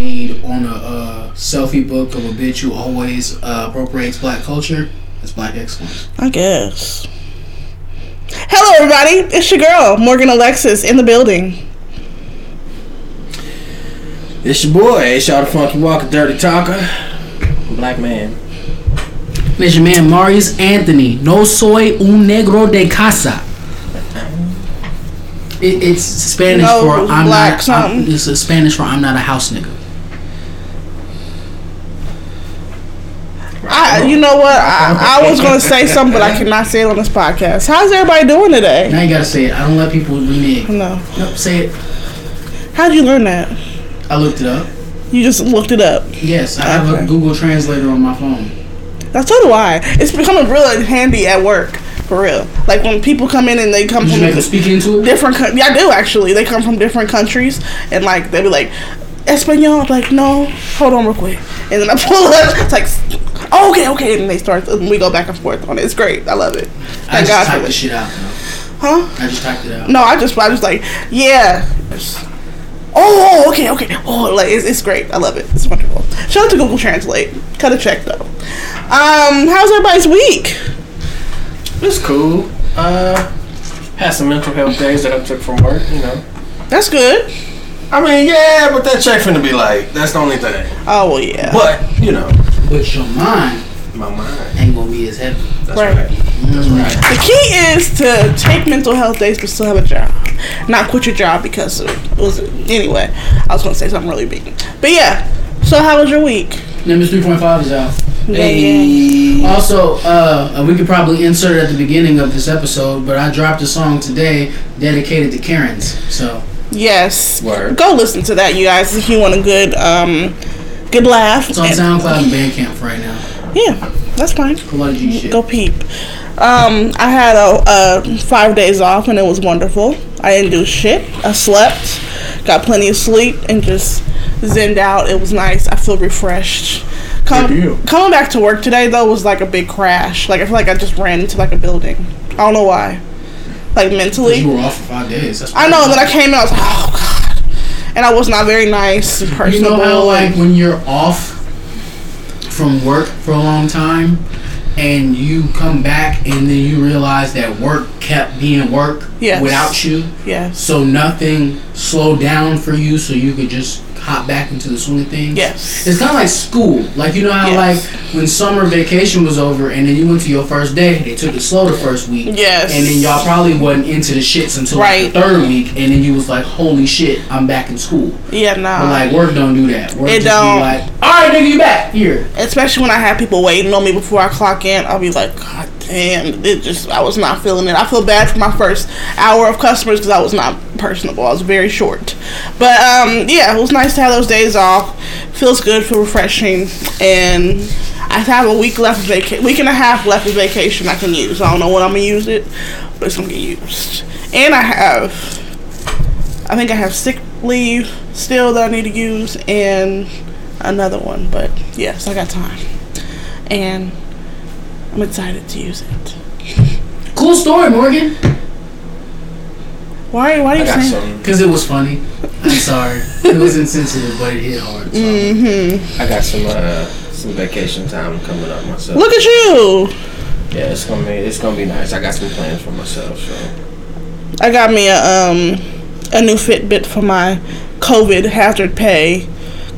read on a uh, selfie book of a bitch who always uh, appropriates black culture, it's black excellence. I guess. Hello, everybody. It's your girl, Morgan Alexis, in the building. It's your boy, it's y'all the Funky Walker, Dirty Talker, Black Man. It's your man Marius Anthony. No soy un negro de casa. It, it's Spanish No, for it's I'm black not. I'm, it's a Spanish for I'm not a house nigga. I, you know what? I, I was gonna say something, but I cannot say it on this podcast. How's everybody doing today? Now you gotta say it. I don't let people renege. No. Nope, say it. How'd you learn that? I looked it up. You just looked it up. Yes, I have Okay. a Google Translator on my phone. That's so do I. It's becoming really handy at work, for real. Like when people come in and they come Did you from make speak into it? different. Co- yeah, I do actually. They come from different countries, and like they be like, Espanol. I'm like, no, hold on real quick, and then I pull up. It's like, oh, okay, okay, and they start. And we go back and forth on it. It's great. I love it. I Thank just God typed the shit out. Though. Huh? I just typed it out. No, I just, I was like, yeah. Oh, okay, okay. Oh, like it's, it's great. I love it. It's wonderful. Shout out to Google Translate. Cut a check though. Um, how's everybody's week? It's cool. Uh, had some mental health days that I took from work, you know. That's good. I mean, yeah, but that check finna be like, that's the only thing. Oh well, yeah. But, you know, But your mind my mind. ain't gonna be as heavy. That's Right. right. That's right. The key is to take mental health days but still have a job. Not quit your job because it was anyway. I was gonna say something really big. But yeah. So how was your week? Nimbus 3.5 is out. Hey. Also, uh, we could probably insert it at the beginning of this episode, but I dropped a song today dedicated to Karens. So Yes. Word. Go listen to that, you guys, if you want a good um good laugh. it's on And- SoundCloud and Bandcamp right now. Yeah, that's fine. A lot of G shit. Go peep. Um, I had a, uh five days off and it was wonderful. I didn't do shit. I slept, got plenty of sleep, and just zenned out. It was nice. I feel refreshed. Come, Good coming back to work today though was like a big crash. Like I feel like I just ran into like a building. I don't know why. Like mentally. You were off for five days. That's I know. And then I came in. I was like, oh god. And I was not very nice and You know how like when you're off from work for a long time, and you come back and then you realize that work kept being work Yes. without you. yes. So nothing slowed down for you, so you could just hop back into the swing of things. Yes. It's kind of like school. Like you know how Yes. like when summer vacation was over and then you went to your first day, they took it slow the first week. Yes. And then y'all probably wasn't into the shits until like, Right. the third week, and then you was like, "Holy shit, I'm back in school." Yeah, no. But like work don't do that. Work It just don't. be like, "All right, nigga, you back here." especially when I have people waiting on me before I clock in, I'll be like, God damn, it just I was not feeling it. I feel bad for my first hour of customers because I was not personable. I was very short, but um, yeah, it was nice to have those days off. Feels good, feel refreshing, and I have a week left of vacation, week and a half left of vacation I can use. I don't know when I'm gonna use it, but it's gonna get used. And I have, I think I have sick leave still that I need to use, and another one. But yes, I got time, and I'm excited to use it. Cool story, Morgan. Why? Why are you got saying? some. Because it was funny. I'm sorry. It was insensitive, but it hit hard. So. Mm-hmm. I got some uh some vacation time coming up myself. Look at you! Yeah, it's gonna be it's gonna be nice. I got some plans for myself, so I got me a um a new Fitbit for my COVID hazard pay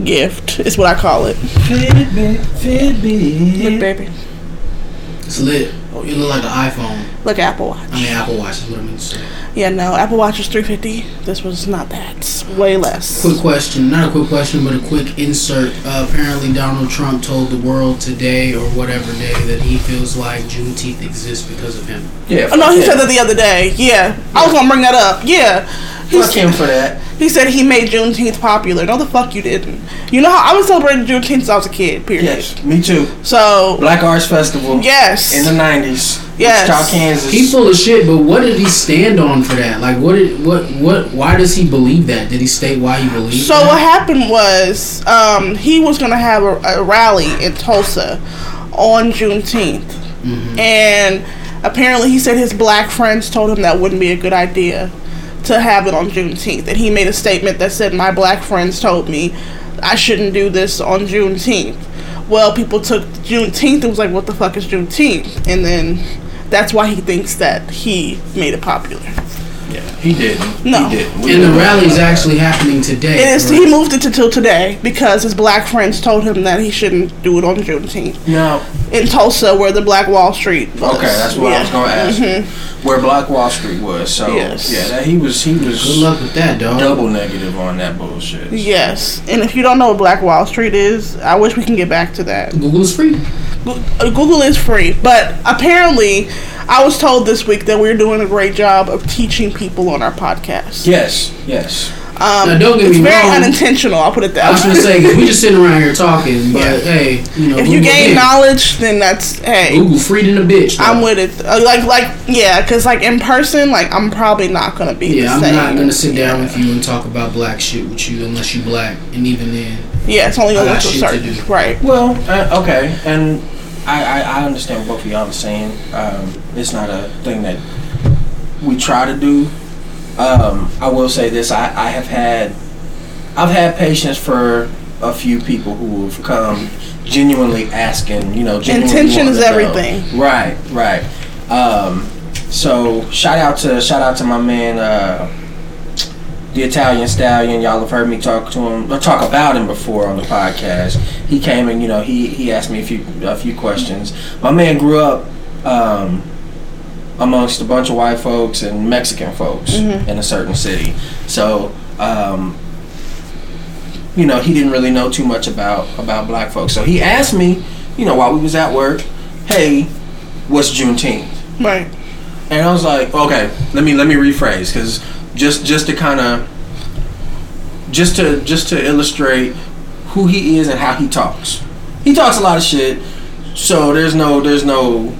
gift. Is what I call it. Fitbit, Fitbit. Look, baby. It's lit. Oh, you look like an iPhone. Look, Apple Watch. I mean, Apple Watch is what I mean to say. Yeah, no, Apple Watch is 350. This was not that. It's way less. Quick question, not a quick question, but a quick insert. Uh, apparently, Donald Trump told the world today or whatever day that he feels like Juneteenth exists because of him. Yeah. Oh no, he fuck said that the other day. Yeah, I was gonna bring that up. Yeah, he, Fuck him for that. he said he made Juneteenth popular. No, the fuck you didn't. You know how I was celebrating Juneteenth since I was a kid. Period. Yes, me too. So Black Arts Festival. yes, In the nineties. Yes. Wichita, Kansas. He's full of shit, but what did he stand on for that? Like, what did what what? Why does he believe that? Did he state why he believes? So that? what happened was um, he was gonna have a, a rally in Tulsa on Juneteenth, and apparently he said his black friends told him that wouldn't be a good idea to have it on Juneteenth, and he made a statement that said, "My black friends told me I shouldn't do this on Juneteenth. Well, people took Juneteenth and was like, what the fuck is Juneteenth? And then that's why he thinks that he made it popular. Yeah, he didn't. No. He didn't. We And the know that. rally's actually happening today. It is. right? He moved it to till today because his black friends told him that he shouldn't do it on Juneteenth Now, in Tulsa, where the Black Wall Street was. okay, that's what I was gonna ask. you. Mm-hmm. Where Black Wall Street was. So Yes. yeah, that he was he was Good luck with that, dog. double negative on that bullshit. Yes, and if you don't know what Black Wall Street is, I wish we can get back to that. Google is free. Go- Google is free, but apparently, I was told this week that we're doing a great job of teaching people on our podcast. Yes, yes. Um, Now, don't get it's me very wrong. unintentional. I'll put it that. I was way. gonna say 'cause we just sitting around here talking, but Yeah. hey, you know, If you gain knowledge, then that's hey. Google free than a bitch. though. I'm with it. Uh, Like, like, yeah, because like in person, like I'm probably not gonna be Yeah, I'm same. not gonna sit down with you and talk about black shit with you unless you black, and even then, Yeah, it's only going to a shit to certain right. Well, uh, okay, and I, I, I understand what both of y'all are saying. Um, it's not a thing that we try to do. Um, I will say this: I, I have had, I've had patience for a few people who have come genuinely asking. You know, genuinely Intention is to know. everything. Right, right. Um, so shout out to shout out to my man. Uh, the Italian Stallion. Y'all have heard me talk to him or talk about him before on the podcast. He came and you know he he asked me a few a few questions. My man grew up um, amongst a bunch of white folks and Mexican folks in a certain city. So. Um, you know, he didn't really know too much about about black folks. So he asked me, you know, while we was at work, "Hey, what's Juneteenth?" Right. And I was like, okay, let me let me rephrase because just just to kind of just to just to illustrate who he is and how he talks. He talks a lot of shit, so there's no there's no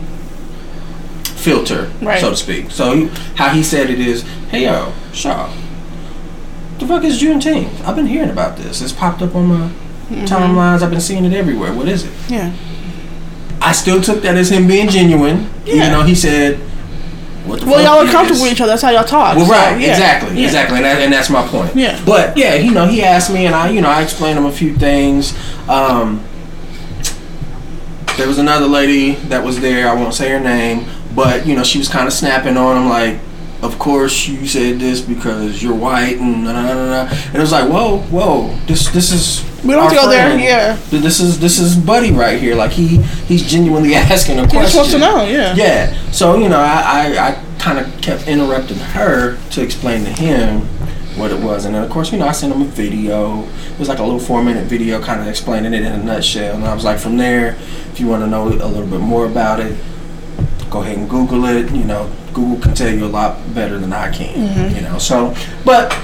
filter, Right. so to speak. So he, how he said it is, hey yo, Shaw, the fuck is Juneteenth? I've been hearing about this. It's popped up on my mm-hmm. timelines. I've been seeing it everywhere. What is it? Yeah. I still took that as him being genuine, Yeah. even though he said, "What the Well, y'all are comfortable this?" with each other. That's how y'all talk. Well, so, right, yeah. exactly, Yeah. exactly, and, that, and that's my point. Yeah. But yeah, you know, he asked me, and I, you know, I explained him a few things. Um, there was another lady that was there. I won't say her name, but you know, she was kind of snapping on him, like, "Of course you said this because you're white," and na, na, na. and it was like, "Whoa, whoa, this this is." We don't have to go there, yeah. This is this is Buddy right here. Like he he's genuinely asking a question. wants to know. Yeah. Yeah. So you know, I I, I kind of kept interrupting her to explain to him what it was, and then of course you know I sent him a video. It was like a little four minute video, kind of explaining it in a nutshell. And I was like, from there, if you want to know a little bit more about it, go ahead and Google it. You know, Google can tell you a lot better than I can. Mm-hmm. You know, so but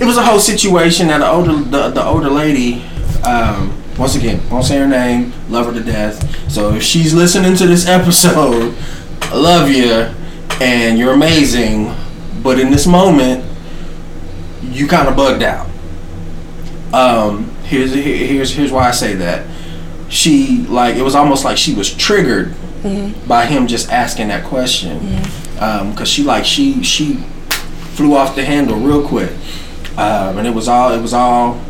it was a whole situation that the older the, the older lady um, once again won't say her name love her to death. So if she's listening to this episode i love you and you're amazing but in this moment you kind of bugged out. Um, here's here's here's why i say that. She like it was almost like she was triggered by him just asking that question. Because she like she she flew off the handle real quick um, and it was all it was all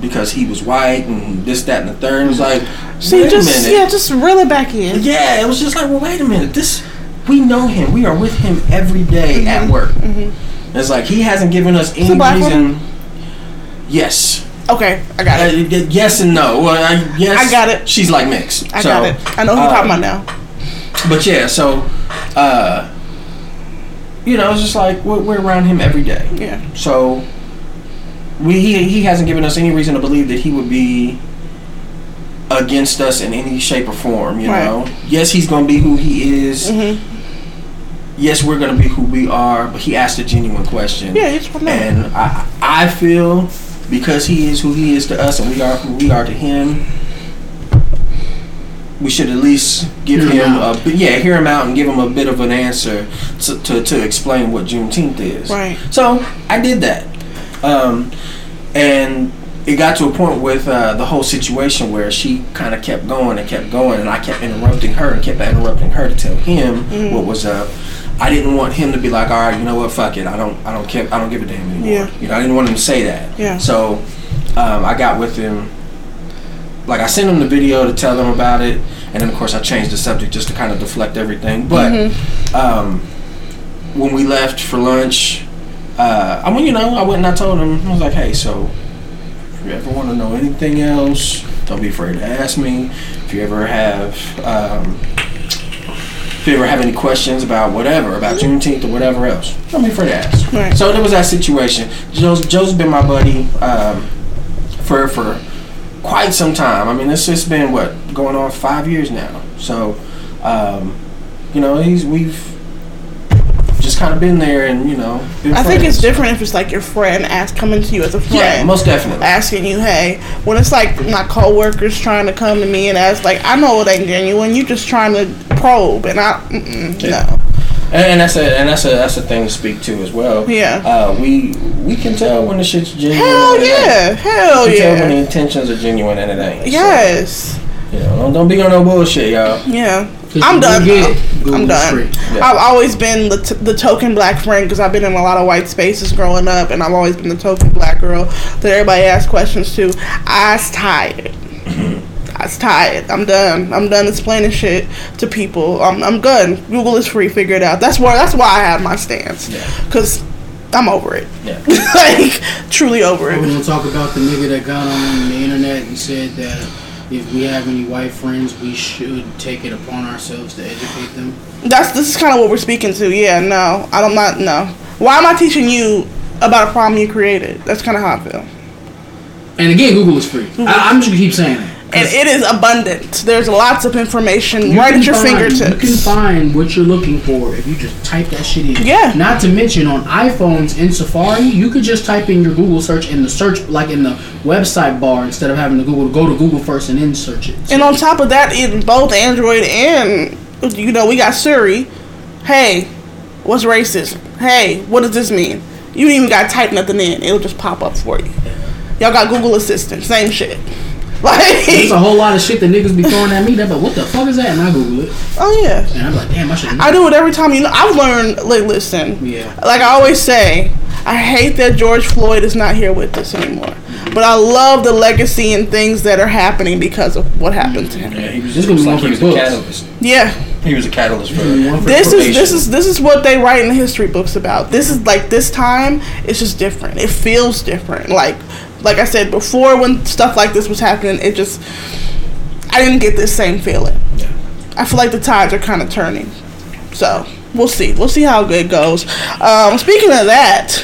because he was white and this that and the third. It was like, See, wait just a minute. yeah, just reel it back in. Yeah, it was just like, well, wait a minute. This we know him. We are with him every day at work. It's like he hasn't given us any reason. Yes. Okay, I got Uh, it. y- yes and no. Well, I, yes. I got it. She's like mixed. I So, got it. I know who you're uh, talking about now. But yeah, so, uh, you know, it's just like we're, we're around him every day. Yeah. So we he, he hasn't given us any reason to believe that he would be against us in any shape or form, you Right. know. Yes, he's going to be who he is. Mhm. Yes, we're going to be who we are, but he asked a genuine question. Yeah, you just want. And I I feel because he is who he is to us and we are who we are to him, we should at least give Hear him him, a bit- yeah, hear him out and give him a bit of an answer to, to, to explain what Juneteenth is. Right. So I did that, um, and it got to a point with uh, the whole situation where she kind of kept going and kept going, and I kept interrupting her and kept interrupting her to tell him Mm-hmm. what was up. I didn't want him to be like, all right, you know what, fuck it, I don't, I don't care, I don't give a damn anymore. Yeah. You know, I didn't want him to say that. Yeah. So um, I got with him. Like I sent him the video to tell him about it, and then of course I changed the subject just to kind of deflect everything. But Mm-hmm. um, when we left for lunch, uh, I mean, you know, I went and I told him. I was like, "Hey, so if you ever want to know anything else, don't be afraid to ask me. If you ever have, um, if you ever have any questions about whatever, about Juneteenth or whatever else, don't be afraid to ask." Right. So there was that situation. Joe's, Joe's been my buddy um, for for quite some time. I mean, it's just been what going on five years now. So, um, you know, he's we've kind of been there, and you know, I think it's different if it's like your friend ask coming to you as a friend. Yeah, most definitely. asking you, hey, when it's like my coworkers trying to come to me and ask, like, I know it ain't genuine. You just trying to probe, and I, Yeah. no, And, and that's a and that's a that's a thing to speak to as well. Yeah. Uh, we we can tell when the shit's genuine. hell yeah, hell We can tell when the intentions are genuine and it ain't. So, yes, you know, don't, don't be on no bullshit, y'all. yeah. 'Cause I'm done. get I'm done. Yeah. I've always been the, t- the token black friend because I've been in a lot of white spaces growing up, and I've always been the token black girl that everybody asks questions to. I was tired. I was tired. I'm done. I'm done explaining shit to people. I'm, I'm done. Google is free. Figure it out. That's why. That's why I have my stance. Yeah. Cause I'm over it. Yeah. like truly over it. We're gonna talk about the nigga that got on the internet and said that if we have any white friends, we should take it upon ourselves to educate them. That's this is kind of what we're speaking to. Yeah. No, I don't not no. Why am I teaching you about a problem you created? That's kind of how I feel. And again, Google is free. I, I'm just gonna keep saying that. And it is abundant. There's lots of information You right at your find- fingertips. You can find what you're looking for if you just type that shit in. Yeah. Not to mention on iPhones in Safari, you could just type in your Google search in the search, like in the website bar, instead of having to Google go to Google first and then search it. and on top of that, in both Android and you know we got Siri. Hey, what's racism? Hey, what does this mean? You even got to type nothing in; it'll just pop up for you. Y'all got Google Assistant, same shit. Like, There's a whole lot of shit that niggas be throwing at me. That, but what the fuck is that? And I Google it, oh yeah, and I'm like, damn, I should. I do it every time. You know, I've learned. Like, listen, Yeah. like I always say, I hate that George Floyd is not here with us anymore. But I love the legacy and things that are happening because of what happened to him. Yeah, he was, This it was like he was a catalyst. Yeah. He was a catalyst for. One for This is this is this is what they write in the history books about. This is like this time it's just different. It feels different. Like like I said before when stuff like this was happening, it just I didn't get this same feeling. Yeah. I feel like the tides are kind of turning. So we'll see. We'll see how good it goes. Um, speaking of that,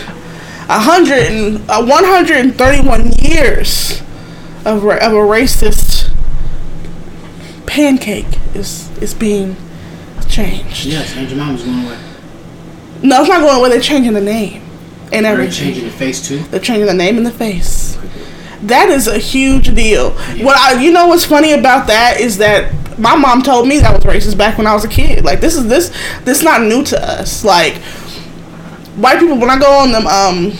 a hundred and uh, 131 years of ra- of a racist pancake is is being changed. Yes, Aunt Jemima's going away. No, it's not going away. They're changing the name and everything. changing the face too? They're changing the name and the face. That is a huge deal. What I, you know, what's funny about that is that my mom told me that was racist back when I was a kid. Like this is this this not new to us. Like white people when I go on them um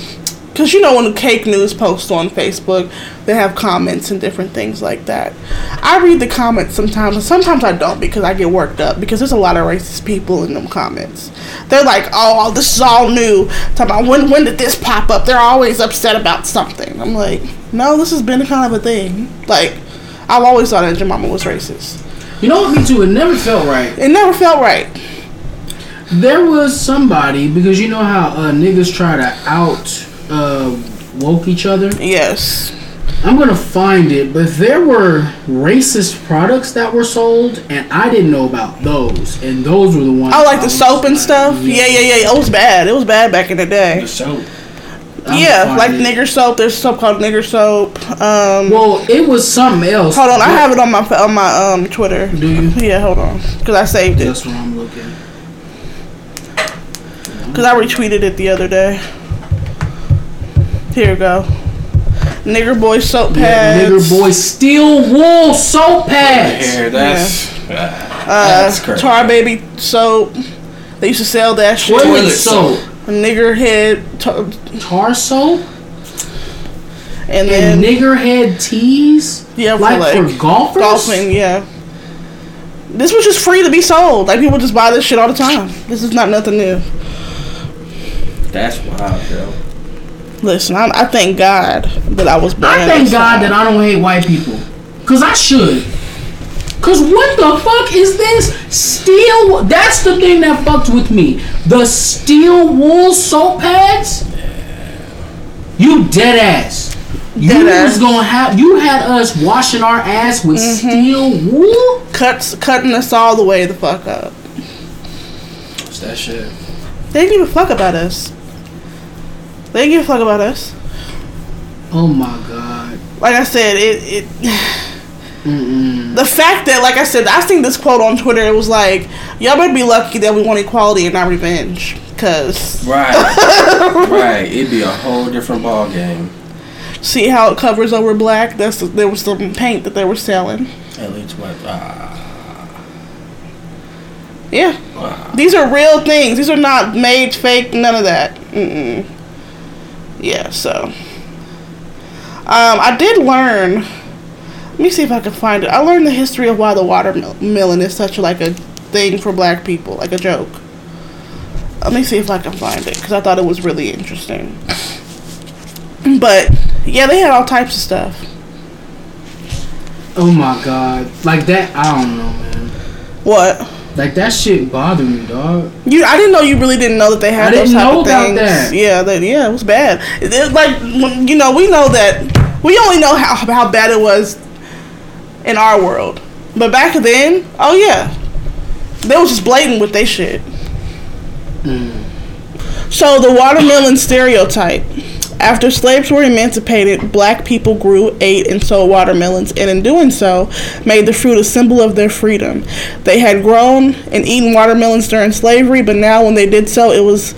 because you know when the KAKE news posts on facebook they have comments and different things like that. I read the comments sometimes and sometimes i don't because i get worked up because there's a lot of racist people in them comments. They're like oh this is all new. Talking about when, when did this pop up? They're always upset about something. I'm like no this has been kind of a thing. Like i've always thought aunt jemima was racist. You know what? Me too. It never felt right. it never felt right. There was somebody because you know how uh, niggas try to out uh, woke each other. yes I'm gonna find it, but there were racist products that were sold, and I didn't know about those, and those were the ones. oh like I the was soap and stuff yeah yeah yeah it was bad it was bad back in the day The soap. I'm yeah, like it. nigger soap. There's soap called nigger soap. Um, Well, it was something else. hold on, I have it on my on my um Twitter. Do you? Yeah, hold on, cause I saved it. That's what I'm looking. Cause I retweeted it the other day. Here we go. Nigger boy soap Yeah, pads. nigger boy steel wool soap pads. Here, that's Uh, that's crazy. Tar baby soap. They used to sell that shit. Toilet Toilet soap, Nigger head, tar- tar soap, and and then nigger head tees. yeah, for like, like, for golfers. golfing. Yeah. This was just free to be sold. Like people just buy this shit all the time. This is not nothing new. That's wild, yo. Listen, I, I thank God that I was born. I thank God that I don't hate white people. Cause I should. Cause what the fuck is this? Steel that's the thing that fucked with me. The steel wool soap pads? You dead ass. You Dead was ass. Mm-hmm. gonna have you had us washing our ass with steel wool? cuts cutting us all the way the fuck up. What's that shit? They didn't give a fuck about us. They didn't give a fuck about us. Oh my god. Like I said, it, it Mm-mm. the fact that like I said, I seen this quote on Twitter. It was like, "Y'all better be lucky that we want equality and not revenge." Cause Right. right. It'd be a whole different ball game. see how it covers over black. That's there was some paint that they were selling. At least what? Ah. Yeah, Wow. these are real things. These are not made fake. None of that. Mm-mm. Yeah. So, um, I did learn. Let me see if I can find it. I learned the history of why the watermelon is such like a thing for black people, like a joke. Let me see if I can find it because I thought it was really interesting. But yeah, they had all types of stuff. Oh my god. Like that I don't know, man. What? Like that shit bothered me, dog. You, I didn't know you really didn't know that they had I those didn't type know of about things. that. Yeah, that yeah, it was bad. It, it- like you know, we know that we only know how how bad it was in our world, but back then, oh yeah, they was just blatant with they shit. Mm. So the watermelon stereotype. After slaves were emancipated, black people grew, ate, and sold watermelons, and in doing so, made the fruit a symbol of their freedom. They had grown and eaten watermelons during slavery, but now when they did so, it was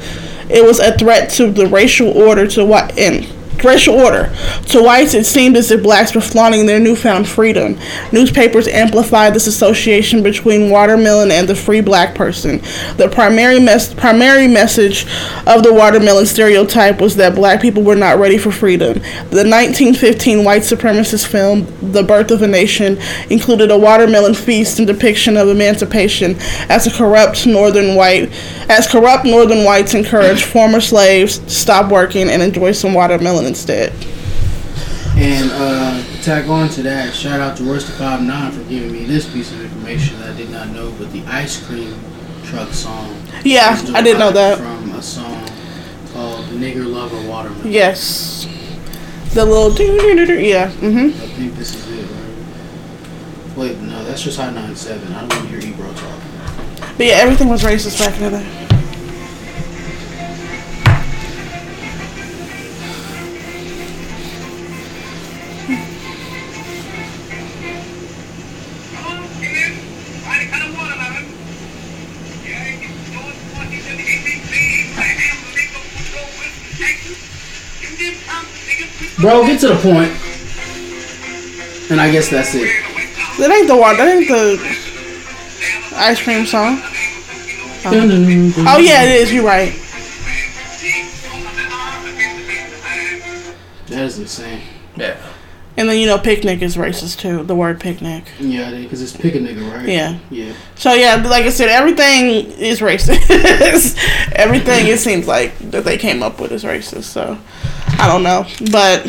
it was a threat to the racial order to what and racial order. To whites, it seemed as if blacks were flaunting their newfound freedom. Newspapers amplified this association between watermelon and the free black person. The primary mes- primary message of the watermelon stereotype was that black people were not ready for freedom. The 1915 white supremacist film The Birth of a Nation included a watermelon feast and depiction of emancipation as a corrupt northern white as corrupt northern whites encouraged former slaves to stop working and enjoy some watermelon instead. And uh, tag on to that, shout out to Royster59 for giving me this piece of information that I did not know, but the ice cream truck song. Yeah, I didn't know that. From a song called Nigger Lover Watermelon. Yes. The little doo doo doo. Yeah. Mhm. I think this is it, right? Wait, no, that's just Hot Nine Seven. I don't want to hear Ebro talk. But yeah, everything was racist back in the day. Bro, get to the point. And I guess that's it. That ain't the one. That ain't the ice cream song. Oh yeah, it is. You're right. That is insane. Yeah. And then you know, picnic is racist too. The word picnic. Yeah, because it's pick a nigga, right? Yeah. Yeah. So yeah, like I said, everything is racist. everything it seems like that they came up with is racist. So I don't know, but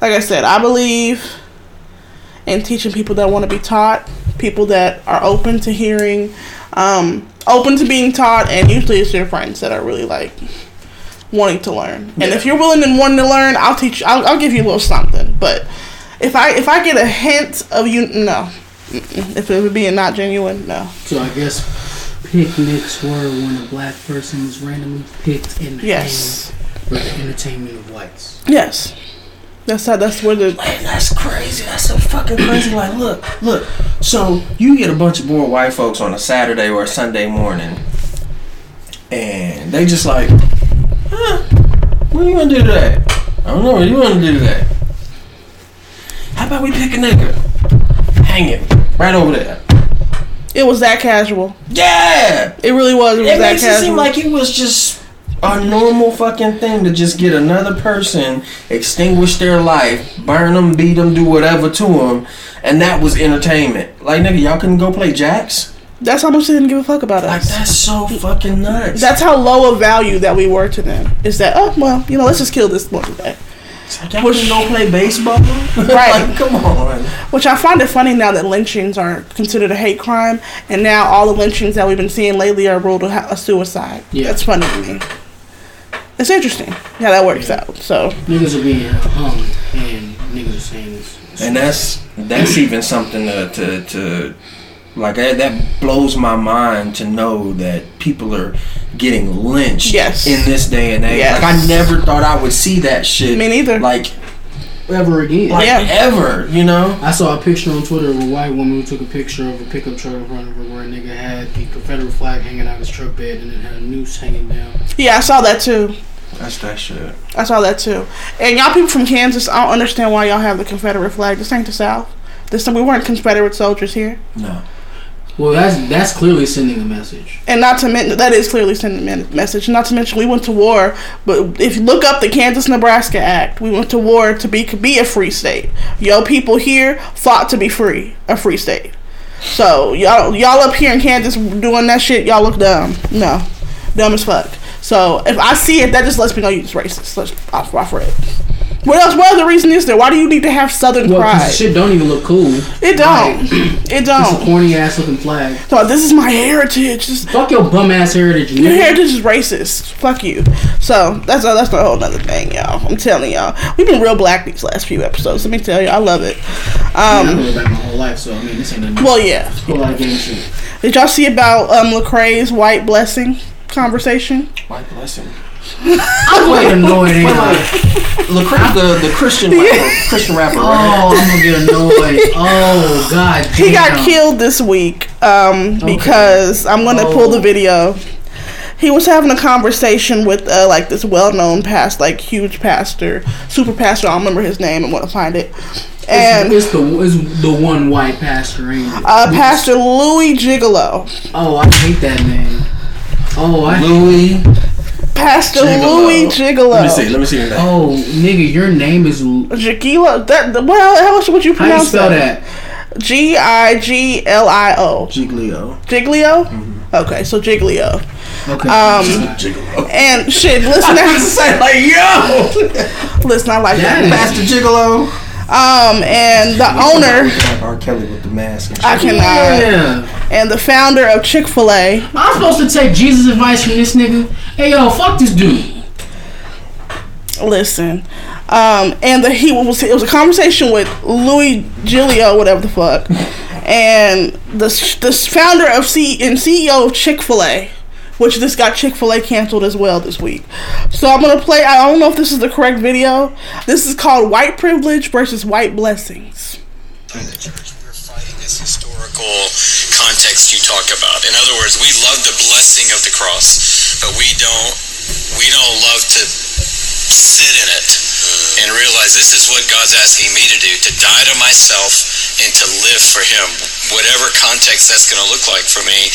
like I said, I believe in teaching people that want to be taught, people that are open to hearing, um, open to being taught, and usually it's your friends that are really like wanting to learn. And if you're willing and wanting to learn, I'll teach. I'll, I'll give you a little something. But if I if I get a hint of you, no. If it would be not genuine, no. So I guess picnics were when a black person was randomly picked and Yes. Hanged for the entertainment of whites. Yes. That's how. That's where the. Man, that's crazy. That's so fucking crazy. Like, look, look. So you get a bunch of bored white folks on a Saturday or a Sunday morning, and they just like, huh? What are you gonna do today? I don't know. What you wanna do today? How about we pick a nigga, hang him right over there? It was that casual. Yeah. It really was. It was It that makes it casual. seem like it was just a normal fucking thing to just get another person, extinguish their life, burn them, beat them, do whatever to them, and that was entertainment. Like nigga, y'all couldn't go play jacks. That's how much they didn't give a fuck about us. Like that's so fucking nuts. That's how low a value that we were to them. Is that oh well, you know, let's just kill this one today. Y'all can go play baseball. Right. like, come on. Which I find it funny now that lynchings are considered a hate crime, and now all the lynchings that we've been seeing lately are ruled a, a suicide. Yeah. That's funny to me. It's interesting how that works out. So Niggas are being uh, hung and niggas are saying this. And that's that's even something to to, to like that, that blows my mind to know that people are getting lynched Yes. in this day and age. Yes. Like I never thought I would see that shit. Me neither. Like Ever again. like Yeah. ever, you know? I saw a picture on Twitter of a white woman who took a picture of a pickup truck in front of her where a nigga had the Confederate flag hanging out his truck bed and it had a noose hanging down. yeah, I saw that too. That's that shit. I saw that too. And y'all people from Kansas, I don't understand why y'all have the Confederate flag. This ain't the South. This time we weren't Confederate soldiers here. No. Well, that's that's clearly sending a message. And not to mention that is clearly sending a message. Not to mention we went to war, but if you look up the Kansas Nebraska Act, we went to war to be be a free state. Yo, people here fought to be free, a free state. So y'all y'all up here in Kansas doing that shit, y'all look dumb. No, dumb as fuck. So if I see it, that just lets me know you just racist. Let's off red. What else? What other reason is there? Why do you need to have Southern Well, pride? shit don't even look cool. It don't. Like, it it's a don't. corny ass looking flag. So this is my heritage. This, Fuck your bum ass heritage. Your heritage is racist. Fuck you. So that's a, that's a whole other thing, y'all. I'm telling y'all, we've been real black these last few episodes. Let me tell you, I love it. I've Um, been back my whole life, so I mean, this ain't nothing. well, yeah. a whole lot of game shit. Did y'all see about um Lecrae's white blessing conversation? White blessing. I'm gonna annoyed. ain't I? Lecrae, the the Christian rapper, Christian rapper. right? Oh, I'm gonna get annoyed. Oh God. He got killed this week um, because I'm gonna pull the Oh. video. He was having a conversation with uh, like this well-known past, like huge pastor, super pastor. I don't remember his name. I want to find it. And it's, it's the it's the one white pastor, ain't it? uh, Pastor Louie Gigolo. Oh, I hate that name. Oh, I. Louie. Pastor Gigolo. Louie Gigolo. Let me see. Let me see your name. Oh, nigga, your name is. L- Gigolo. That well, how else would you How you pronounce spell that? G I G L I O. Giglio. Giglio. Okay, so Giglio. Okay. Um, Gigolo. And shit, listen, I I, say like yo, listen, I like That that. is- Master Gigolo. Um, and the owner, like R. Kelly with the mask. And. I cannot, yeah. and the founder of Chick Fil A. I'm supposed to take Jesus' advice from this nigga. Hey yo, fuck this dude. Listen, um, and the he was it was a conversation with Louie Giglio, whatever the fuck, and the the founder of C and CEO of Chick Fil A, which this got Chick Fil A canceled as well this week. So I'm gonna play. I don't know if this is the correct video. This is called White Privilege versus White Blessings. in the church we're fighting this historical context you talk about. In other words, we love the blessing of the cross, but we don't we don't love to sit in it and realize this is what God's asking me to do, to die to myself and to live for him, whatever context that's going to look like for me.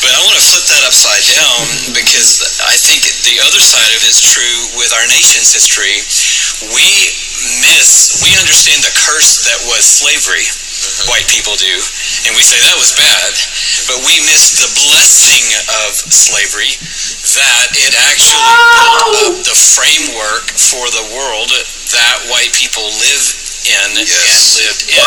But I want to flip that upside down because I think the other side of it is true with our nation's history. We miss, we understand the curse that was slavery, mm-hmm. white people do, and we say that was bad, but we miss the blessing of slavery, that it actually built up the framework for the world that white people live in Yes. and lived in.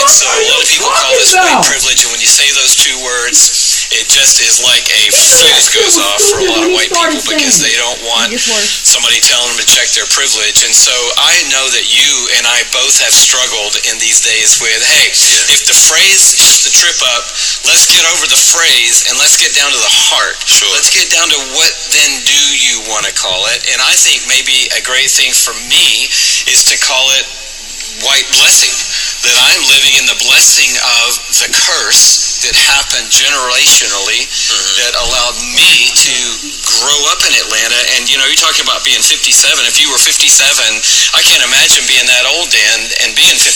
And so a lot of people call this white privilege, and when you say those two words, it just is like a fuse goes off for a lot of white people because they don't want It gets worse. somebody telling them to check their privilege. And so I know that you and I both have struggled in these days with, hey, if the phrase is the trip up, let's get over the phrase and let's get down to the heart. Sure. Let's get down to what then do you want to call it? And I think maybe a great thing for me is to call it white blessing. That I'm living in the blessing of the curse that happened generationally that allowed me to grow up in Atlanta. And you know, you're talking about being 57. If you were 57, I can't imagine being that old, Dan, and being 57.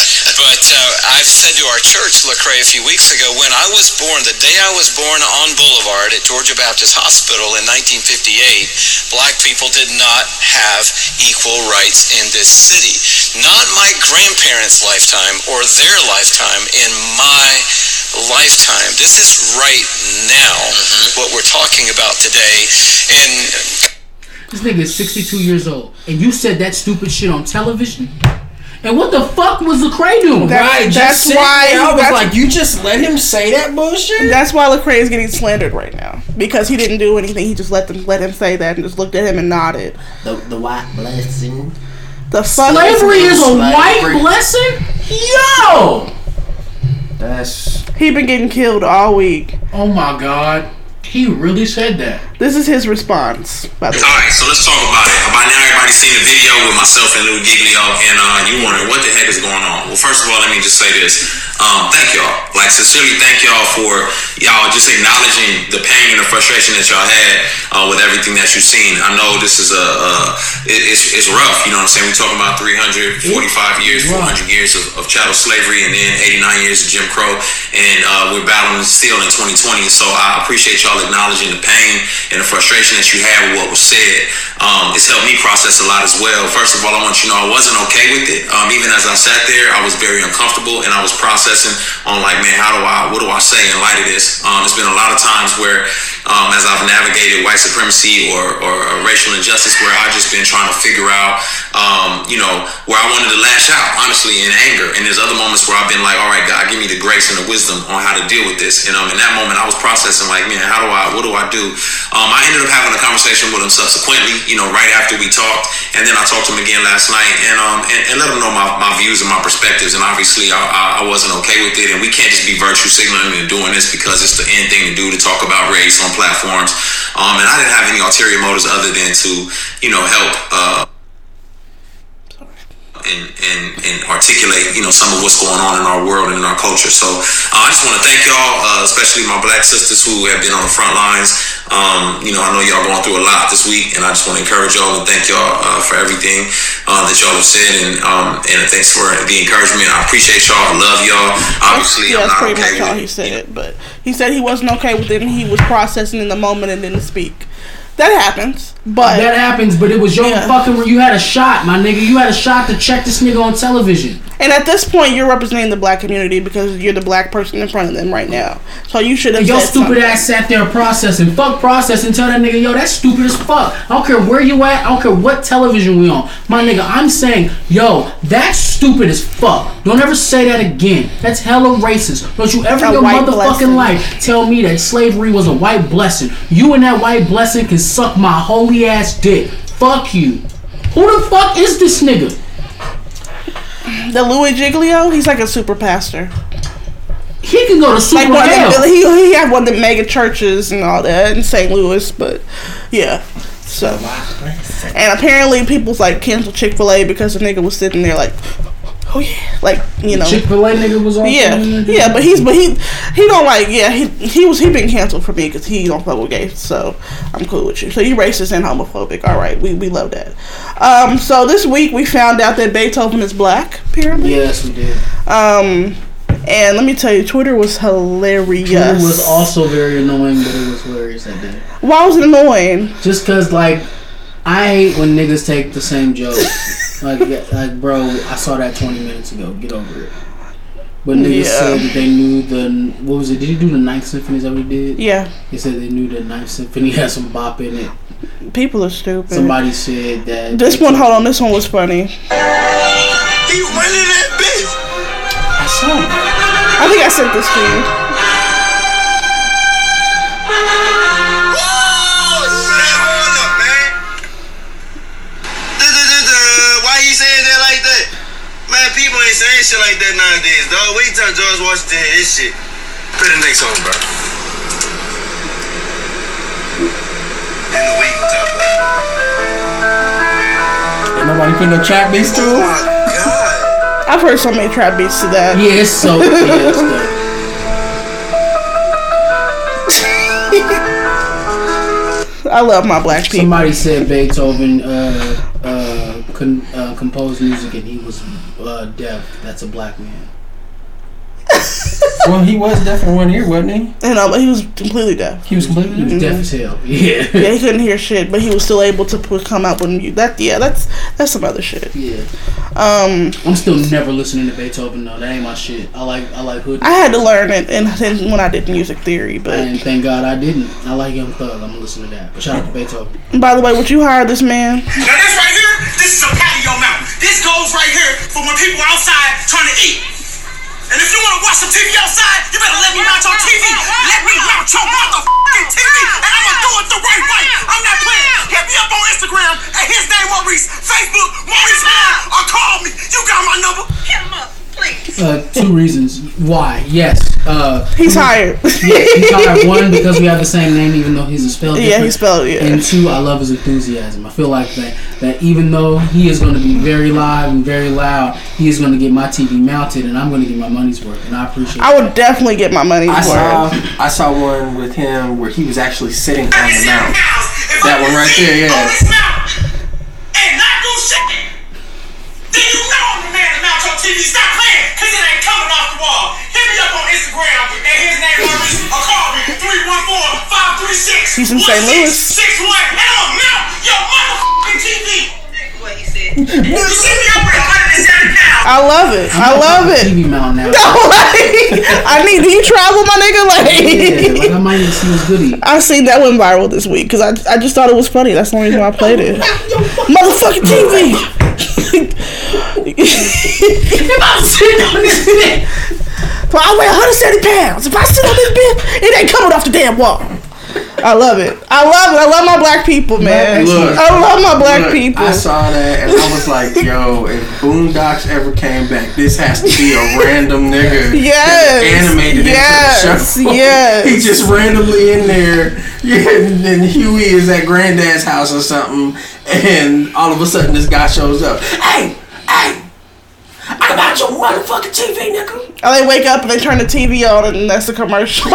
but uh, I've said to our church, Lecrae, a few weeks ago, when I was born, the day I was born on Boulevard at Georgia Baptist Hospital in 1958, black people did not have equal rights in this city. not my grandparents' lifetime or their lifetime, in my lifetime. This is right now mm-hmm. what we're talking about today. And This nigga is 62 years old, and you said that stupid shit on television. And what the fuck was Lecrae doing? That- Right, that's just why- I was like, you just let him say that bullshit. That's why Lecrae is getting slandered right now because he didn't do anything. He just let them let him say that and just looked at him and nodded. The, the white blessing. The fuck Slavery is a Slavery. white blessing? Yo! That's He been getting killed all week. Oh my god. He really said that. This is his response. By the way. All right, so let's talk about it. By now, everybody's seen the video with myself and Lou Giglio, and uh, you wondering what the heck is going on. Well, first of all, let me just say this. Um, thank y'all. Like, sincerely, thank y'all for y'all just acknowledging the pain and the frustration that y'all had uh, with everything that you've seen. I know this is a, uh, it, it's, it's rough. You know what I'm saying? We're talking about 345 years, 400 years of, of chattel slavery, and then 89 years of Jim Crow, and uh, we're battling still in 2020. So I appreciate y'all acknowledging the pain and the frustration that you had with what was said. Um, it's helped me process a lot as well. First of all, I want you to know I wasn't okay with it. Um, even as I sat there, I was very uncomfortable, and I was processing on like, man, how do I, what do I say in light of this? Um, there's been a lot of times where, um, as I've navigated white supremacy or, or, or racial injustice, where I've just been trying to figure out, um, you know, where I wanted to lash out, honestly, in anger. And there's other moments where I've been like, all right, God, give me the grace and the wisdom on how to deal with this. And um, in that moment, I was processing like, man, how do I, what do I do? Um, I ended up having a conversation with him subsequently, you know, right after we talked. And then I talked to him again last night and um, and, and let him know my, my views and my perspectives. And obviously, I, I, wasn't okay with it. And we can't just be virtue signaling and doing this because it's the end thing to do to talk about race on platforms. Um, and I didn't have any ulterior motives other than to, you know, help. Uh, and, and, and articulate, you know, some of what's going on in our world and in our culture. So uh, I just want to thank y'all, uh, especially my black sisters who have been on the front lines. Um, you know, I know y'all going through a lot this week, and I just want to encourage y'all and thank y'all uh, for everything uh, that y'all have said, and um, and thanks for the encouragement. I appreciate y'all. I love y'all. Obviously, yeah, I'm not pretty okay much he it. said. But he said he wasn't okay with it and he was processing in the moment and didn't speak. That happens. But That happens, but it was your Yeah. fucking. You had a shot, my nigga. You had a shot to check this nigga on television. and at this point, you're representing the black community because you're the black person in front of them right now. So you should have. Your stupid something. ass sat there processing. Fuck processing. Tell that nigga, yo, that's stupid as fuck. I don't care where you at. I don't care what television we on. My nigga, I'm saying, yo, that's stupid as fuck. Don't ever say that again. That's hella racist. Don't you ever in your motherfucking blessing. life tell me that slavery was a white blessing. You and that white blessing can suck my holy ass dick. Fuck you. Who the fuck is this nigga? The Louie Giglio, he's like a super pastor. He can go to super Like one hell. the, he he had one of the mega churches and all that in St. Louis, but yeah. So and apparently people's like cancel Chick Fil A because the nigga was sitting there like, oh yeah, like you know. Chick Fil A nigga was on. Yeah, yeah, but he's but he he don't like yeah he he was he been canceled for me because he don't fuck with gays so I'm cool with you so you racist and homophobic all right we we love that um so this week we found out that Beethoven is black apparently Yes, we did. um and let me tell you Twitter was hilarious It was also very annoying, but it was hilarious that day. why was it annoying Just cause like I hate when niggas take the same joke. like like bro, I saw that twenty minutes ago. Get over it. But niggas Yeah. said that they knew the what was it? Did he do the Ninth Symphony? That we did? yeah He said they knew the Ninth Symphony had some bop in it. people are stupid Somebody said that this one hold on this one was funny He running that bitch. I saw it. I think I sent this to you shit like that nowadays, dog. Wait till George Washington hear this shit. Play the next song, bro. In the week, top Ain't nobody putting no trap beats to Oh my god. I've heard so many trap beats to that Yeah, it's so yeah. I love my black people Somebody said Beethoven uh, uh, uh, composed music and he was uh, deaf. That's a black man. Well, he was deaf in one ear, wasn't he? You know, but he was completely deaf. He was completely He was deaf as hell. Yeah. Yeah, he couldn't hear shit, but he was still able to put, come out with music. That yeah, that's that's some other shit. Yeah. Um, I'm still never listening to Beethoven though. That ain't my shit. I like I like hood. I had to learn it, and and when I did music theory, but and thank God I didn't. I like Young Thug. I'm gonna listen to that. But shout out to Beethoven. by the way, would you hire this man? Now this right here, this is a patio mount. This goes right here for when people outside trying to eat. Watch some TV outside, you better let me mount your TV. Let me mount your motherfucking TV, and I'm gonna do it the right way. I'm not playing. Hit me up on Instagram at his name Maurice, Facebook Maurice Brown, or call me. You got my number. Hit him up, please. Uh, two reasons why. Yes. Uh, He's hired. yeah, he's hired one because we have the same name, even though he's a spell. yeah, different. he spelled it. And two, I love his enthusiasm. I feel like that that even though he is going to be very live and very loud, he is going to get my TV mounted, and I'm going to get my money's worth, and I appreciate. I would definitely get my money's I saw. I saw one with him where he was actually sitting on the mount. That one right there, yeah. On and not do shit. Then you know I'm the man to mount your TV. Stop playing, cause it ain't coming off the wall. Hit me up on Instagram and his name Maurice or call me 314-536 He's in St. Louis. 1661 and I'ma your motherfucking TV. What he said. You see me up with 170 pounds. I love it. I love it. TV mount now. like, I need. Do you travel, my nigga? Yeah, Like, like I might need to see what's goodie. I seen that went viral this week because I, I just thought it was funny. That's the only reason why I played it. Motherfucking TV. If I'm sitting on this shit, I weigh 170 pounds. If I sit on this bitch, it ain't coming off the damn wall. I love it. I love it. I love my black people, man. Look. I love my black Look, people. I saw that and I was like, yo, if Boondocks ever came back, this has to be a random nigga Yes. animated Yes. into the show. Yes. He just randomly in there. Yeah, and then Huey is at granddad's house or something, and all of a sudden this guy shows up. Hey, hey, I got your motherfucking TV, nigga. And they wake up and they turn the TV on and that's the commercial.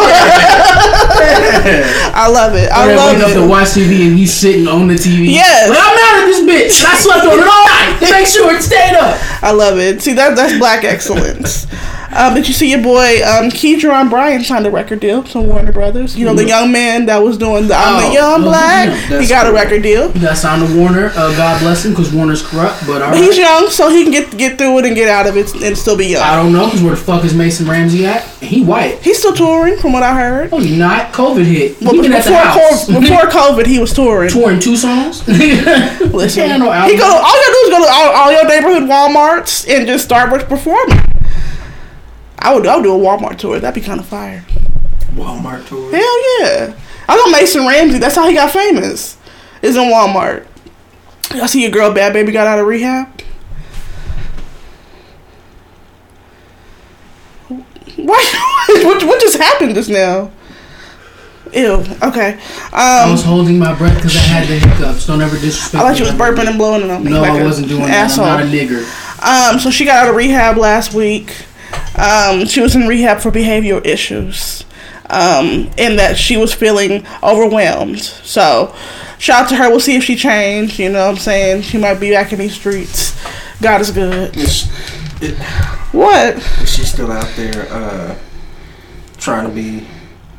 I love it. I I love wake up to watch TV and he's sitting on the TV. Yes. But I'm mad at this bitch. and I slept on it all night to make sure it stayed up. I love it. See that that's black excellence. Um, did you see your boy um, Keydron Bryan signed a record deal from Warner Brothers? You know the young man that was doing the I'm Oh, the young oh, black. yeah, he got a record deal. He got signed to Warner. Uh, God bless him, because Warner's corrupt. But he's right. young, so he can get get through it and get out of it and still be young. I don't know, because where the fuck is Mason Ramsey at? He white. He's still touring, from what I heard. Oh, not. COVID hit. Well, before, at the house. COVID, before COVID, he was touring. touring two songs. Listen, he go. All you gotta do is go to all, all your neighborhood WalMarts and just start with performing. I would. I would do a Walmart tour. That'd be kind of fire. Walmart tour. Hell yeah! I know Mason Ramsey. That's how he got famous. Is in Walmart. I see your girl, Bad Baby, got out of rehab. Why? what, what just happened just now? Ew. Okay. I was Um, holding my breath because I had the hiccups. Don't ever disrespect I thought me you was burping that. and blowing it on me. No, like I a wasn't doing asshole. that. I'm not a nigger. Um, so she got out of rehab last week. Um, she was in rehab for behavioral issues. Um, and that she was feeling overwhelmed. So, shout out to her. We'll see if she changed. You know what I'm saying? She might be back in these streets. God is good. It, What? is she still out there uh, trying to be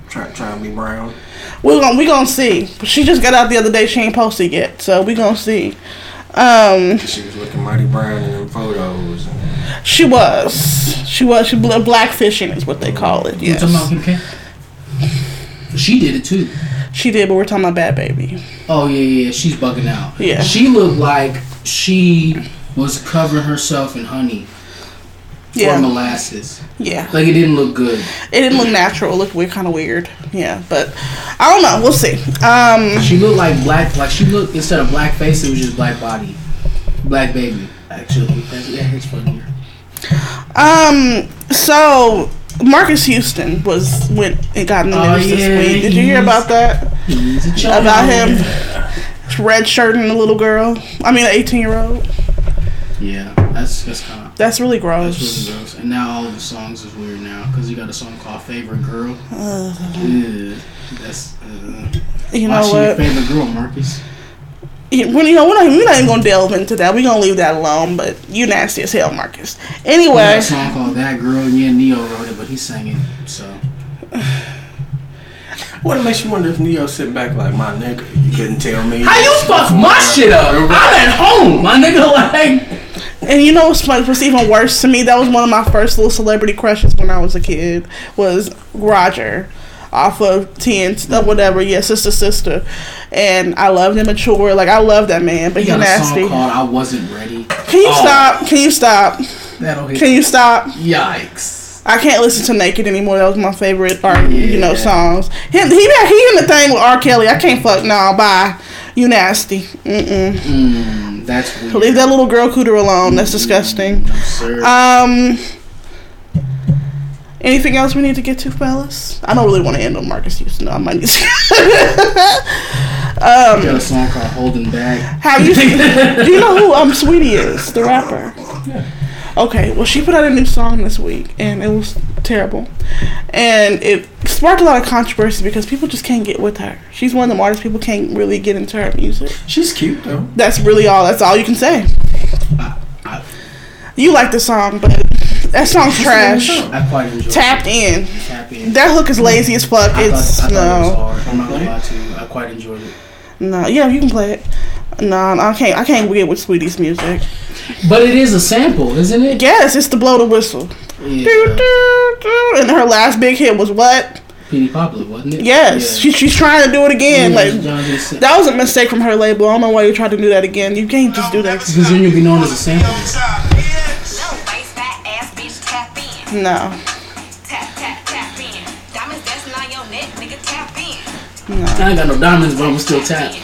try, trying to be brown? We're gonna we gonna see. She just got out the other day. She ain't posted yet, so we gonna see. Um, She was looking mighty brown in them photos. And, she was. She was. She bl- blackfishing is what they call it. Yes, She did it too. she did. But we're talking about Bad Baby. Oh yeah, yeah, she's bugging out. Yeah. She looked like she was covering herself in honey Yeah. or molasses. yeah. Like it didn't look good. It didn't look natural. It looked weird, kind of weird. Yeah, but I don't know. We'll see. Um, She looked like black. Like she looked instead of black face, it was just black body, black baby. Actually, That's, yeah, it's funnier. Um. So Marques Houston was went and got in the Oh, news yeah, this week. Did you hear about that? He's a child. About him red shirting a little girl. I mean, an eighteen year old. Yeah, that's that's kind of That's really that's gross. really gross. And now all of the songs is weird now because you got a song called "Favorite Girl." Ugh, that's uh, You know what? favorite girl, Marques? Yeah, When you know we're not, we're not even gonna delve into that. We're gonna leave that alone. But you nasty as hell, Marques. You got Anyway, a song called "That Girl." Yeah, Ne-Yo wrote it, but but he sang it. So What makes you wonder if Ne-Yo sitting back like my nigga? You couldn't tell me. how you fuck my shit up? I'm at home, my nigga. Like And you know what's, what's even worse to me? That was one of my first little celebrity crushes when I was a kid. Was Roger, off of Ten stuff, whatever, yeah, sister sister, and I loved him mature. Like I love that man, but he he nasty. "I Wasn't Ready." Can you Oh. stop? Can you stop? That'll hit. Can you stop? Yikes! I can't listen to Naked anymore. That was my favorite, art, you know, songs. He he he in the thing with R. Kelly. I can't fuck no. Bye. You nasty. Mm-mm. Mm, that's weird. Leave that little girl cooter alone. That's disgusting. Um. Anything else we need to get to, fellas? I don't really want to end on Marques Houston. I might need to. He got a song called "Holding Back." Have you? do you know who um Saweetie is? The rapper. Yeah. Okay, well she put out a new song this week and it was terrible, and it sparked a lot of controversy because people just can't get with her. She's one of the artists people can't really get into her music. She's cute though. That's really all. That's all you can say. You like the song, but that song's trash. I quite enjoyed. Tapped in. It. Tap in. That hook is lazy as fuck. I It's thought, I thought it was no, hard. I'm not gonna lie to you. I quite enjoyed it. no. Yeah, you can play it. No, I can't. I can't get with Saweetie's music. But it is a sample, isn't it? Yes, it's the blow the whistle. Doo, Yeah. doo, doo. And her last big hit was what? Petey Pablo, wasn't it? Yes, she, she's trying to do it again. Yeah, Like John just said- that was a mistake from her label. I don't know why you tried to do that again. You can't just do that. Because then you'll be known as a sample. Tap in. I ain't got no diamonds, but I'm still tap.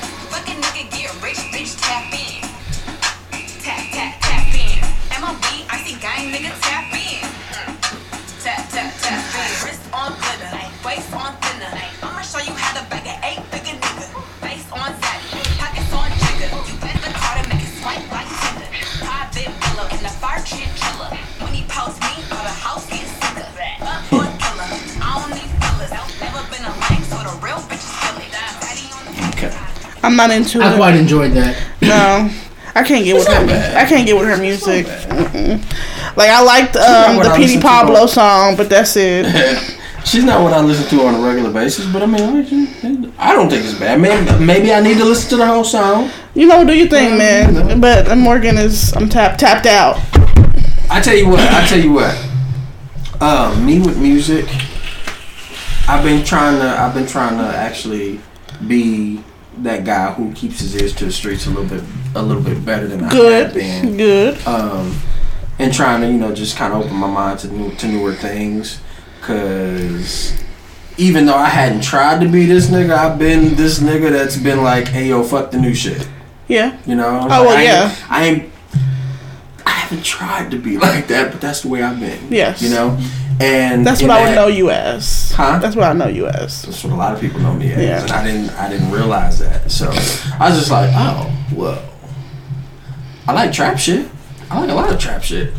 I'm not into I it. quite enjoyed that. No, I can't get with her. bad. I can't get with her music. Like I liked um, the I Petey Pablo song, but that's it. She's not what I listen to on a regular basis, but I mean, I don't think it's bad. Maybe, maybe I need to listen to the whole song. You know, do your thing, man. But uh, Morgan is I'm tap tapped out. I tell you what. I tell you what. Um, me with music. I've been trying to. I've been trying to actually be that guy who keeps his ears to the streets a little bit, a little bit better than I have been. good. um, and trying to you know just kind of open my mind to new to newer things, cause even though I hadn't tried to be this nigga, I've been this nigga that's been like, hey yo, fuck the new shit, Yeah. you know? Oh, well, I yeah. I ain't. I haven't tried to be like that, but that's the way I've been. Yes. you know, and That's what I would that- know you as. Huh? That's what I know you as. That's what a lot of people know me as, Yeah. and I didn't. I didn't realize that. So I was just like, oh, well, I like trap shit. I like a lot of trap shit.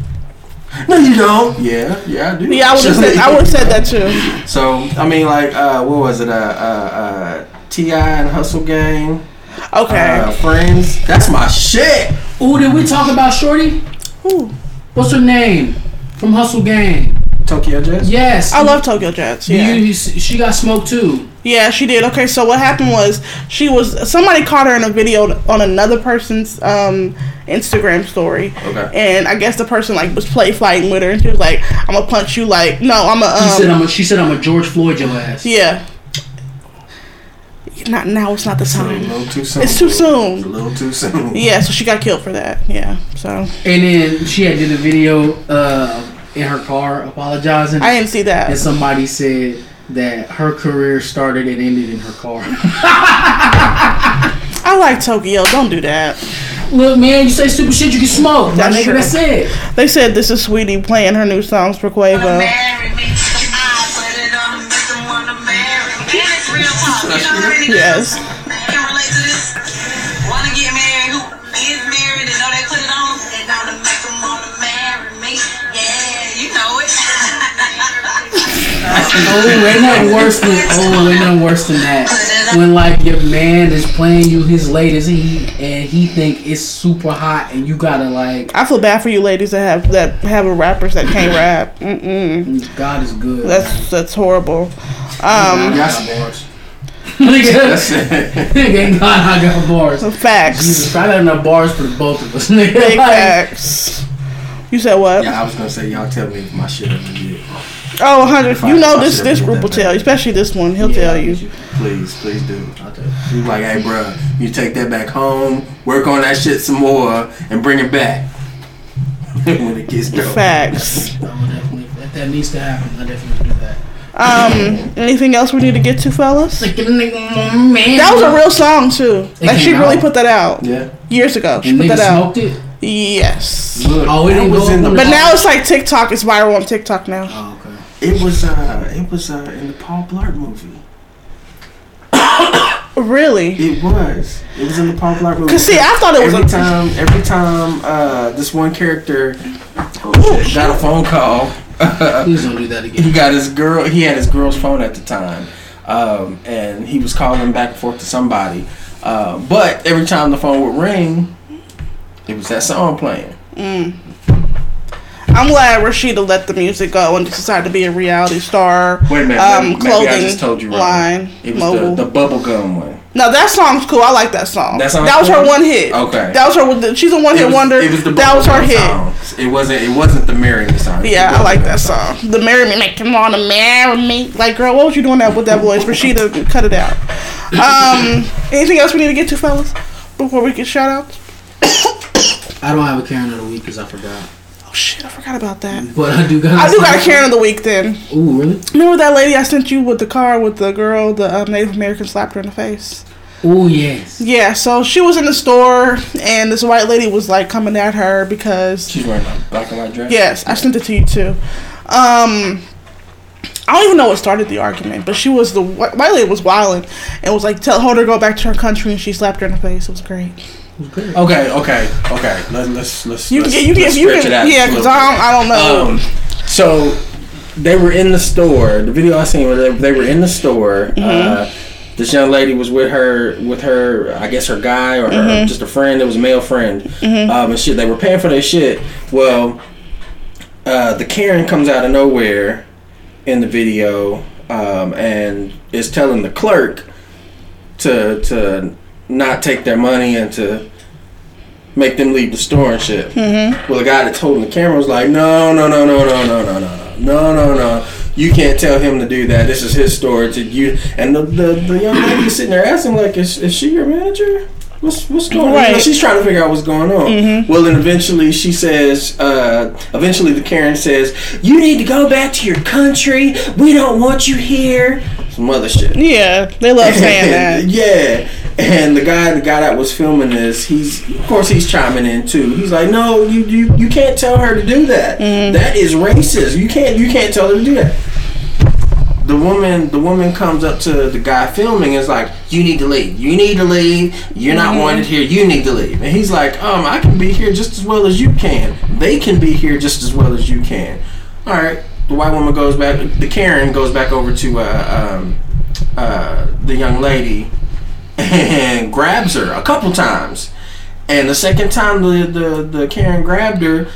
No, you don't. Yeah, yeah, I do. Yeah, I would have said I would have said that too. So I mean, like, uh, what was it? Uh, uh, uh, T.I. and Hustle Gang, Okay. uh, Friends. That's my shit. Ooh, did we talk about Shorty? Who? What's her name? From Hustle Gang. Tokyo Jetz. Yes. I love Tokyo Jetz. Yeah. you- she got smoked too. Yeah, she did. Okay, so what happened was she was somebody caught her in a video on another person's um Instagram story. Okay. And I guess the person like was play fighting with her and she was like, I'm gonna punch you like no, I'm a She said um I'm a, she said I'm a George Floyd your ass. Yeah. Not now it's not the A time. little too soon. It's too soon. It's a little too soon. Yeah, so she got killed for that. Yeah. So And then she had did a video uh, in her car apologizing. I didn't see that. and somebody said that her career started and ended in her car. I like Tokyo. Don't do that. Look, man, you say stupid shit, you can smoke. That's That's, nigga, true. that's it. They said this is Saweetie playing her new songs for Quavo. Marry Oh, ain't nothing worse than oh, ain't nothing worse than that. When like your man is playing you his latest heat and he think it's super hot and you gotta like I feel bad for you ladies that have that have a rappers that can't rap. Mm-mm. God is good. That's that's horrible. Um, Got bars. nigga, That's nigga ain't God, I got bars. facts. Jesus, I got enough bars for the both of us, nigga. Big facts. You said what? Yeah, I was gonna say y'all tell me if my shit ever did. Oh, 100. You know this this did group will tell you, especially this one. He'll Yeah, tell you. Please, please do. You like, hey, bro, you take that back home, work on that shit some more, and bring it back when it gets dope. Facts. I would definitely, if that needs to happen, I definitely do that. Um, anything else we need to get to, fellas? Like, man. That was a real song too. Like she really put that out Yeah. years ago. She And put niggas that out. it. Yes. Look, Oh, it was in the. up But now it's like TikTok. It's viral on TikTok now. Oh, okay. It was uh, it was uh, in the Paul Blart movie. Really? It was. It was in the Paul Blart movie. Cause see, I thought it was every a time, every time uh, this one character oh, got a phone call. Please don't do that again. he got his girl. He had his girl's phone at the time, um, and he was calling back and forth to somebody. Uh, but every time the phone would ring, it was that song playing. I'm glad Rashida let the music go and decided to be a reality star. Wait a minute, Um, maybe, maybe I just told you wrong. line, It was mobile. the, the bubblegum one. No, that song's cool. I like that song. That song's that was her one hit. Okay. That was her. She's a one hit wonder. it was the that was her hit. songs. It wasn't. It wasn't the marry me song. Yeah, I like bubblegum that song. The marry me, make him wanna marry me. Like, girl, what was you doing that with that voice? Rashida, cut it out. Um, anything else we need to get to, fellas, before we get shout outs? I don't have a Karen of the week because I forgot. Oh shit, I forgot about that. But I do got. I do got a Karen of the week then. Ooh, really? Remember that lady I sent you with the car with the girl, the uh, Native American slapped her in the face? Ooh, yes. Yeah, so she was in the store and this white lady was like coming at her because She's wearing a black and white dress. Yes, I sent it to you too. Um, I don't even know what started the argument, but she was the wh- white lady was wilding and was like, "Tell her to go back to her country," and she slapped her in the face. It was great. Okay, okay, okay. Let's let's let's. You let's, can, you can, let's you stretch can, it yeah, because I don't, I don't know. Um, so they were in the store. The video I seen where they, they were in the store. Mm-hmm. Uh, this young lady was with her, with her, I guess her guy or her, Mm-hmm. just a friend. It was a male friend. Um, and shit, they were paying for their shit. Well, uh, the Karen comes out of nowhere in the video um, and is telling the clerk to to not take their money and to make them leave the store and shit. Mm-hmm. Well, the guy that's holding the camera was like, no, no, no, no, no, no, no, no, no, no, no. You can't tell him to do that. This is his store. To you and the the, the young lady sitting there asking like, is, is she your manager? What's what's going on? You know, she's trying to figure out what's going on. Well, then eventually she says, uh, eventually the Karen says, you need to go back to your country. We don't want you here. Some other shit. yeah, they love saying that. yeah. And the guy, the guy that was filming this, he's of course he's chiming in too. He's like, "No, you you, you can't tell her to do that. That is racist. You can't you can't tell her to do that." The woman, the woman comes up to the guy filming and is like, "You need to leave. You need to leave. You're not wanted here. You need to leave." And he's like, "Um, I can be here just as well as you can. They can be here just as well as you can." All right. The white woman goes back. The Karen goes back over to uh, um, uh, the young lady and grabs her a couple times. And the second time the, the, the Karen grabbed her,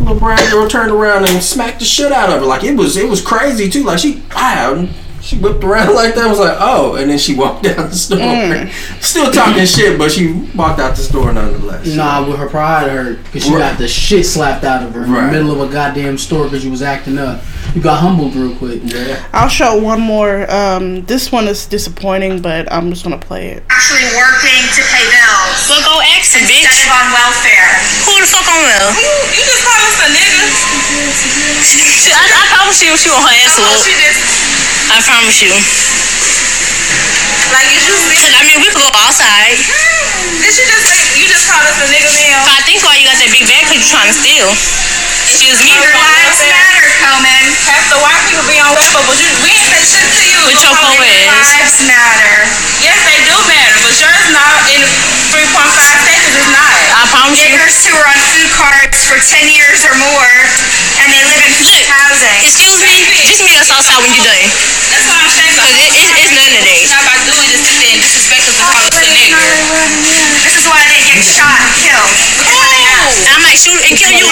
little brown girl turned around and smacked the shit out of her. Like it was it was crazy too. Like she wow, she whipped around like that. Was like oh, and then she walked out the store, still talking shit, but she walked out the store nonetheless. Nah, with her pride hurt because she Right. got the shit slapped out of her in the middle of a goddamn store because you was acting up. You got humbled real quick. Yeah. I'll show one more. Um, this one is disappointing, but I'm just gonna play it. actually working to pay bills Well, go ask him, instead bitch. of on welfare. Who the fuck on welfare? You just call us a nigga. She, I, I promise you, she on her ass whoop. she just I promise you. like is you serious? I mean, we could go outside. Did she just say you just called us a nigga? But I think why you got that big bag because you're trying to steal. Excuse me. Your lives matter, Coleman. Half the white people be on welfare, but you, we ain't say shit to you. With your poor ass. Lives matter. Yes, they do matter, but yours not in 3.5 seconds is not. I promise you. Niggers who are on food cards for 10 years or more, and they live in Look, housing. excuse me. Just meet us outside when This is why they get shot and killed. Oh! at where they. I might shoot and kill you.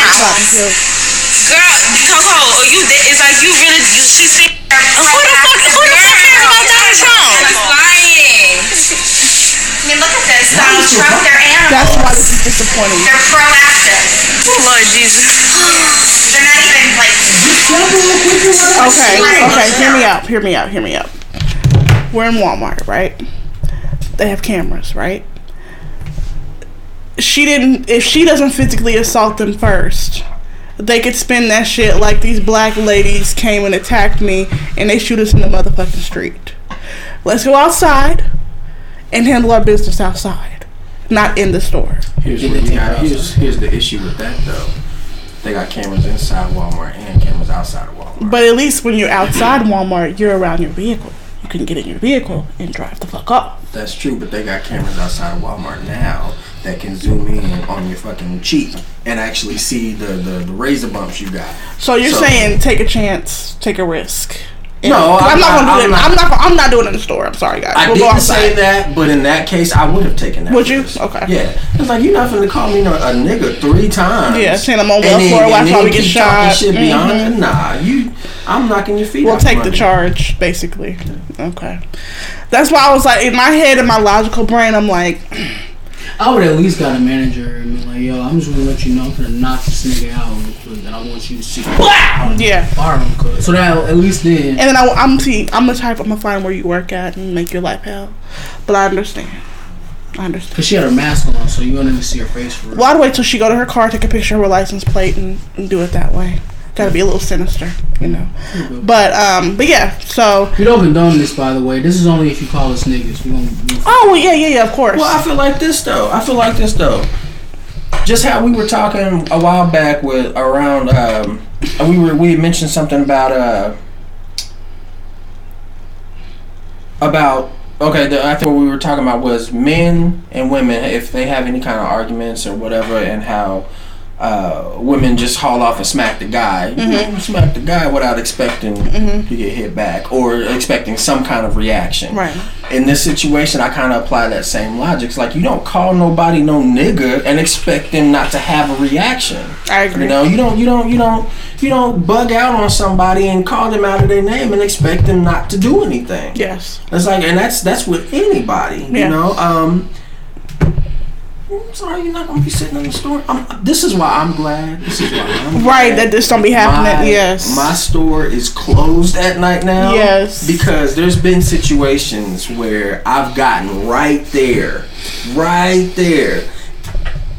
Girl, Coco, you it's like you really you she see who the fuck who the fuck cares about Donald Trump? He's lying. I mean, look at this. Donald Trump, they're animals. That's why this is disappointing. They're proactive. Oh Lord Jesus. They're not even like. Okay, okay, hear me out, hear me out, hear me out. We're in Walmart, right? They have cameras, right? She didn't, if she doesn't physically assault them first, they could spin that shit like these black ladies came and attacked me and they shoot us in the motherfucking street. Let's go outside and handle our business outside, not in the store. Here's we got. Here's, here's the issue with that though. They got cameras inside Walmart and cameras outside of Walmart. But at least when you're outside Walmart, you're around your vehicle. You can get in your vehicle and drive the fuck off. That's true, but they got cameras outside of Walmart now that can zoom in on your fucking cheek and actually see the, the, the razor bumps you got. So you're saying take a chance, take a risk. No, I'm, I'm not gonna do that. I'm not. I'm not doing it in the store. I'm sorry, guys. I we'll didn't say that, but in that case, I would have taken that. Would you? risk. Okay. Yeah. It's like you're not gonna call me a nigga three times. Yeah, saying I'm on and welfare, watch and while then we get shot. Shit beyond Mhm. it. Nah, you. I'm knocking your feet. We'll take the charge, basically. Okay. That's why I was like, in my head, in my logical brain, I'm like, I would at least got a manager and be like, yo, I'm just gonna let you know I'm gonna knock this nigga out real quick, and I want you to see. Wow Yeah. Fire him. So that at least then. And then I, I'm see, I'm the type. I'm gonna find where you work at and make your life hell. But I understand. I understand. Cause she had her mask on, so you don't even see her face for real. Well, I'd wait till she go to her car, take a picture of her license plate, and, and do it that way. Gotta be a little sinister, you know. But um, but yeah. So We don't condone this, by the way. This is only if you call us niggas. We gonna. We gonna oh well, yeah, yeah, yeah. Of course. Well, I feel like this though. I feel like this though. Just how we were talking a while back with around, um, we were we had mentioned something about uh about okay. The, I think what we were talking about was men and women if they have any kind of arguments or whatever, and how. Uh, women just haul off and smack the guy. You smack the guy without expecting to get hit back or expecting some kind of reaction right. in this situation, I kind of apply that same logic. It's like you don't call nobody no nigga and expect them not to have a reaction. I agree. You know, you don't, you don't, you don't, you don't bug out on somebody and call them out of their name and expect them not to do anything. Yes. It's like, and that's that's with anybody. Yeah. You know. Um, I'm sorry, you're not gonna be sitting in the store. I'm, this is why I'm glad. This is why I'm Right. glad That this don't be happening. my, yes. My store is closed at night now. Yes. Because there's been situations where I've gotten right there, right there.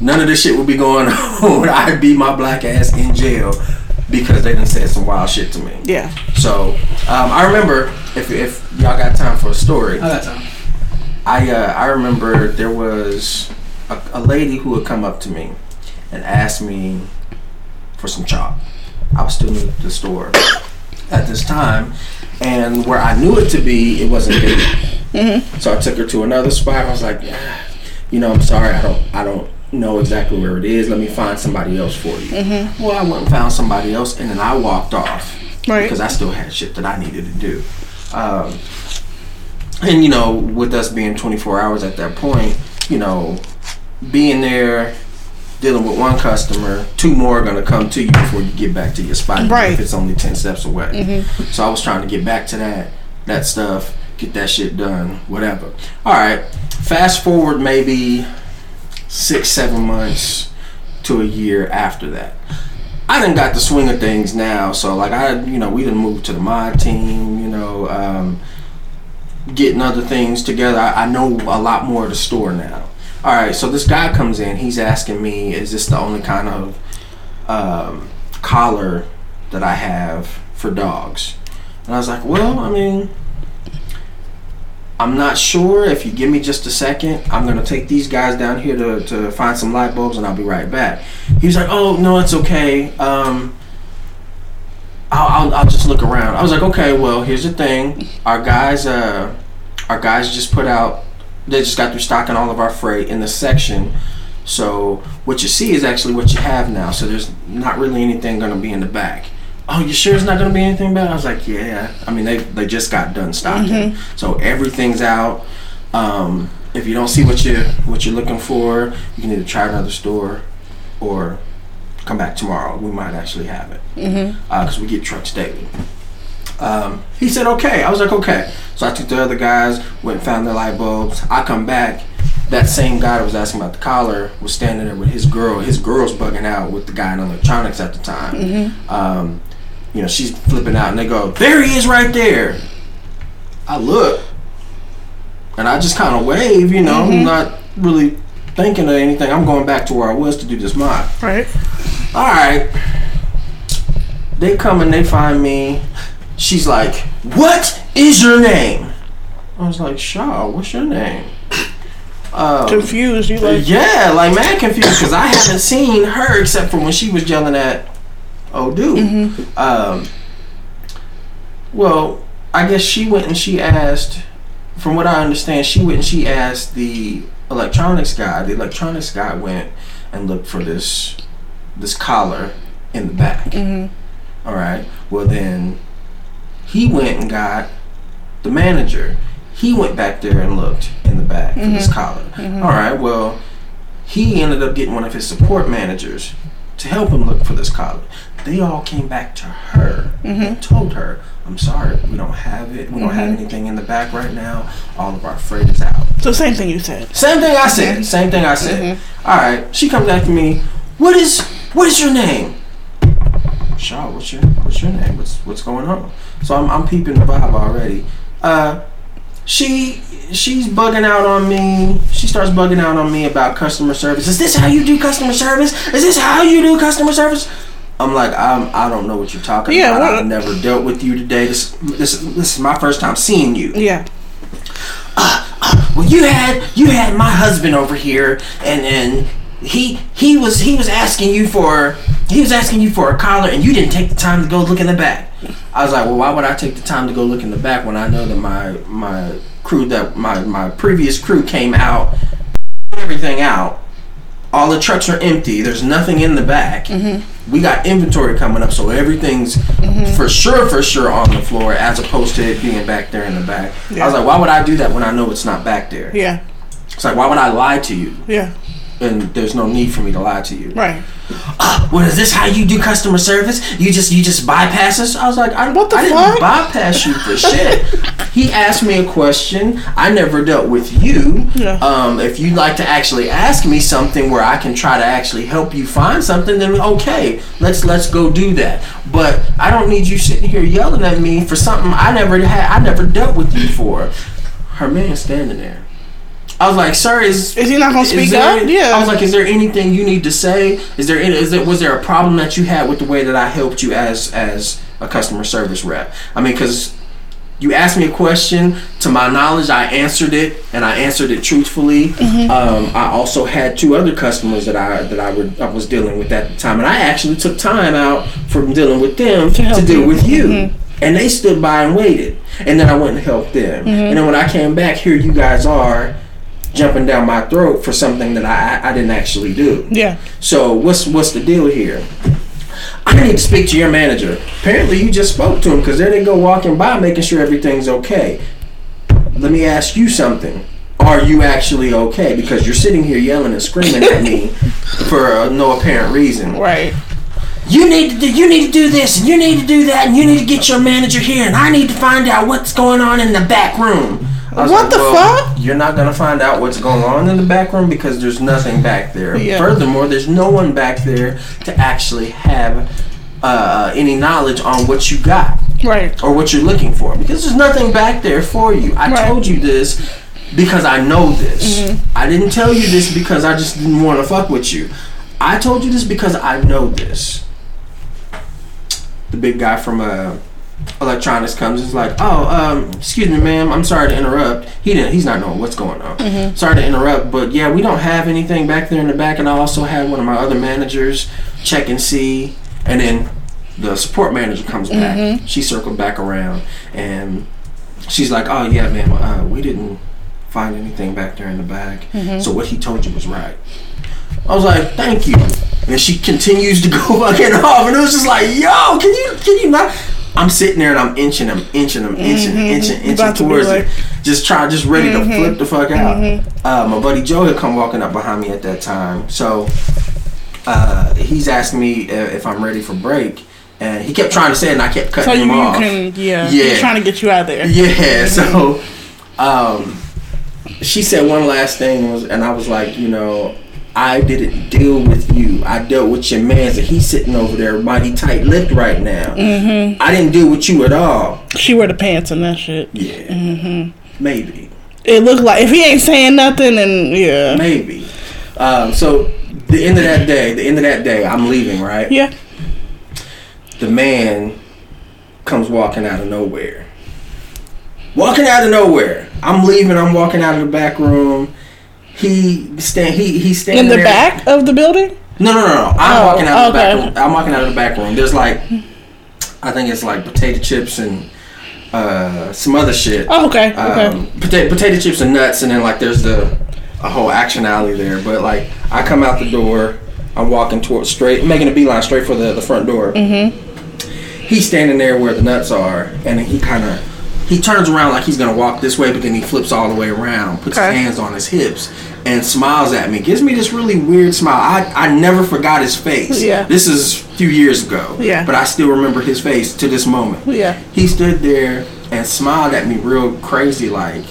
None of this shit would be going on. I'd be my black ass in jail because they done said some wild shit to me. yeah. So um, I remember if if y'all got time for a story, I got time. I uh, I remember there was a, a lady who would come up to me and ask me for some chop. I was still new to the store at this time, and where I knew it to be, it wasn't there. So I took her to another spot. I was like, yeah, you know, I'm sorry, I don't I don't know exactly where it is. Let me find somebody else for you. Well, I went and found somebody else, and then I walked off Right. because I still had shit that I needed to do. Um, and you know, with us being 24 hours at that point, you know, being there, dealing with one customer, two more are gonna come to you before you get back to your spot, Right. if it's only 10 steps away. So I was trying to get back to that, that stuff, get that shit done, whatever. All right, fast forward maybe six, seven months to a year after that. I done got the swing of things now, so like I, you know, we didn't move to the mod team, you know, um, getting other things together. I, I know a lot more of the store now. All right, so this guy comes in. He's asking me, "Is this the only kind of um, collar that I have for dogs?" And I was like, "Well, I mean, I'm not sure. If you give me just a second, I'm gonna take these guys down here to, to find some light bulbs, and I'll be right back." He was like, "Oh no, it's okay. Um, I'll, I'll, I'll just look around." I was like, "Okay, well, here's the thing. Our guys, uh, our guys just put out. They just got through stocking all of our freight in the section." So what you see is actually what you have now. So there's not really anything gonna be in the back. Oh, you sure it's not gonna be anything bad? I was like, yeah. I mean, they they just got done stocking, mm-hmm. so everything's out. Um, if you don't see what you what you're looking for, you can either try another store or come back tomorrow. We might actually have it mm-hmm. uh, because we get trucks daily." Um, he said, "Okay." I was like, "Okay." So I took the other guys, went and found the light bulbs. I come back. That same guy that was asking about the collar was standing there with his girl. His girl's bugging out with the guy in electronics at the time. Mhm. Um, you know, she's flipping out, and they go, "There he is, right there." I look, and I just kind of wave. You know, I'm Mhm. not really thinking of anything. I'm going back to where I was to do this mock. Right. All right. They come and they find me. She's like, "What is your name?" I was like, "Shaw, what's your name?" Um, Confused. You like? yeah, like mad confused because I haven't seen her except for when she was yelling at oh dude. Um, well, I guess she went and she asked. From what I understand, she went and she asked the electronics guy. The electronics guy went and looked for this this collar in the back. Mhm. All right. Well, then he went and got the manager. He went back there and looked in the back for this collar. Mhm. All right. Well, he ended up getting one of his support managers to help him look for this collar. They all came back to her and told her, "I'm sorry, we don't have it. We don't have Mhm. anything in the back right now. All of our freight is out." So same thing you said. Same thing I said. Same thing I said. All right. She comes back to me. What is what is your name? Shaw. What's your what's your name? What's what's going on? So I'm I'm peeping the vibe already. Uh, she she's bugging out on me. She starts bugging out on me about customer service. Is this how you do customer service? Is this how you do customer service? I'm like, I'm, I don't know what you're talking Yeah, about. I've never dealt with you today. This, this, this is my first time seeing you. Yeah. well you had you had my husband over here and and he he was he was asking you for he was asking you for a collar and you didn't take the time to go look in the back. I was like well why would i take the time to go look in the back when i know that my my crew that my my previous crew came out everything out. All the trucks are empty. There's nothing in the back. Mm-hmm. We got inventory coming up so everything's mm-hmm. for sure for sure on the floor as opposed to it being back there in the back. I was like why would i do that when i know it's not back there? Yeah. it's like, why would I lie to you? Yeah. And there's no need for me to lie to you. Right. Well, is this how you do customer service? You just you just bypass us? I was like, I, What the I didn't fuck? bypass you for shit. he asked me a question. I never dealt with you. Yeah. Um, if you'd like to actually ask me something where I can try to actually help you find something, then okay, let's let's go do that. But I don't need you sitting here yelling at me for something I never had. I never dealt with you for. Her man standing there. I was like, "Sir, is Is he not gonna speak there- up? Yeah. I was like, "Is there anything you need to say? Is there any, is there was there a problem that you had with the way that I helped you as as a customer service rep? I mean, because you asked me a question. To my knowledge, I answered it, and I answered it truthfully. Mm-hmm. Um, I also had two other customers that I that I, would, I was dealing with at the time, and I actually took time out from dealing with them to, help deal you. with you. Mhm. And they stood by and waited, and then I went and helped them. Mhm. And then when I came back, here you guys are jumping down my throat for something that I, I didn't actually do. Yeah. So what's what's the deal here? I need to speak to your manager. Apparently, you just spoke to him because there they go walking by, making sure everything's okay. Let me ask you something. Are you actually okay? Because you're sitting here yelling and screaming at me for uh, no apparent reason. Right. You need to do, you need to do this and you need to do that and you need to get your manager here and I need to find out what's going on in the back room. What the fuck? You're not gonna find out what's going on in the back room because there's nothing back there. Yeah. Furthermore, there's no one back there to actually have uh, any knowledge on what you got Right. or what you're looking for because there's nothing back there for you. I Right. told you this because I know this. I didn't tell you this because I just didn't want to fuck with you. I told you this because I know this. The big guy from uh, electronics comes and is like, "Oh, um, excuse me, ma'am. I'm sorry to interrupt. He didn't. He's not knowing what's going on. Mhm. Sorry to interrupt, but yeah, we don't have anything back there in the back. And I also had one of my other managers check and see, and then the support manager comes back. Mhm. She circled back around and she's like, "Oh yeah, ma'am. Uh, we didn't find anything back there in the back. Mhm. So what he told you was right." I was like, "Thank you." And she continues to go fucking off, and it was just like, "Yo, can you can you not?" I'm sitting there and I'm inching him, inching him, inching, Mhm. inching, inching to towards like- it. Just try, just ready Mhm. to flip the fuck out. Mhm. Uh, my buddy Joe had come walking up behind me at that time, so uh, he's asking me if I'm ready for break, and he kept trying to say it, and I kept cutting you, him off. can, yeah, Yeah. He's trying to get you out of there. Yeah, so um, she said one last thing was, and I was like, you know, I didn't deal with you. I dealt with your man, and he's sitting over there, mighty tight lipped right now. Mm-hmm. I didn't deal with you at all. She wear the pants and that shit. Yeah, Mm-hmm. maybe, It looked like if he ain't saying nothing, and yeah, maybe. Um, so the end of that day, the end of that day, I'm leaving, right? yeah. the man comes walking out of nowhere. Walking out of nowhere. I'm leaving. I'm walking out of the back room. He stand. He he's standing In the there. back of the building. No, no, no, no. I'm Oh, walking out of the okay. back room. I'm walking out of the back room. There's like, I think it's like potato chips and uh, some other shit. Oh, okay, okay. Um, potato, potato chips and nuts, and then like there's the a whole action alley there. But like I come out the door, I'm walking towards straight, making a beeline straight for the the front door. Mm-hmm. He's standing there where the nuts are, and he kind of he turns around like he's gonna walk this way, but then he flips all the way around, puts Okay. his hands on his hips, and smiles at me. Gives me this really weird smile. I I never forgot his face. Yeah. This is a few years ago. Yeah. But I still remember his face to this moment. Yeah. He stood there and smiled at me real crazy like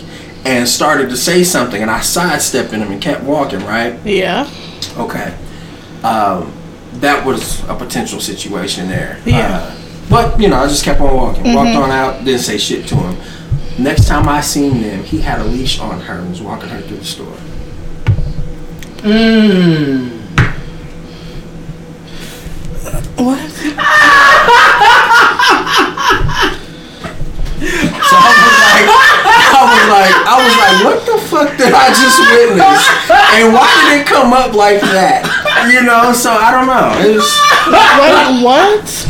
and started to say something and I sidestepped him and kept walking, right? Yeah. Okay. Um, that was a potential situation there. Yeah. Uh, but, you know, I just kept on walking. Walked Mhm. on out, didn't say shit to him. Next time I seen him, he had a leash on her and was walking her through the store. Mmm. What? So I was like, I was like, I was like, what the fuck did I just witness? And why did it come up like that? You know, so I don't know. It was Wait, what?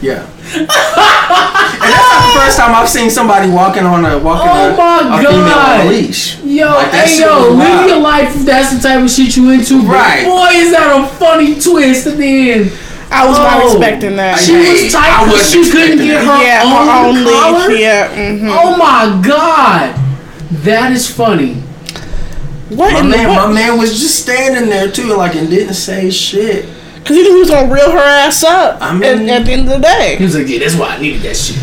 yeah. And that's not the first time I've seen somebody walking on a walking Oh a, my a female on God. a leash. Yo, Like, hey yo, live wild. your life if that's the type of shit you into. but Right. Boy, is that a funny twist at the end. I was not Oh. expecting that. She Hey, was tight because she couldn't get her yeah, own, her own collar. leash. Yeah. Mm-hmm. Oh my god, that is funny. What? My man, what? my man was just standing there too, like and didn't say shit. Cause he knew he was gonna reel her ass up. I at, mean- at the end of the day. He was like, yeah, that's why I needed that shit.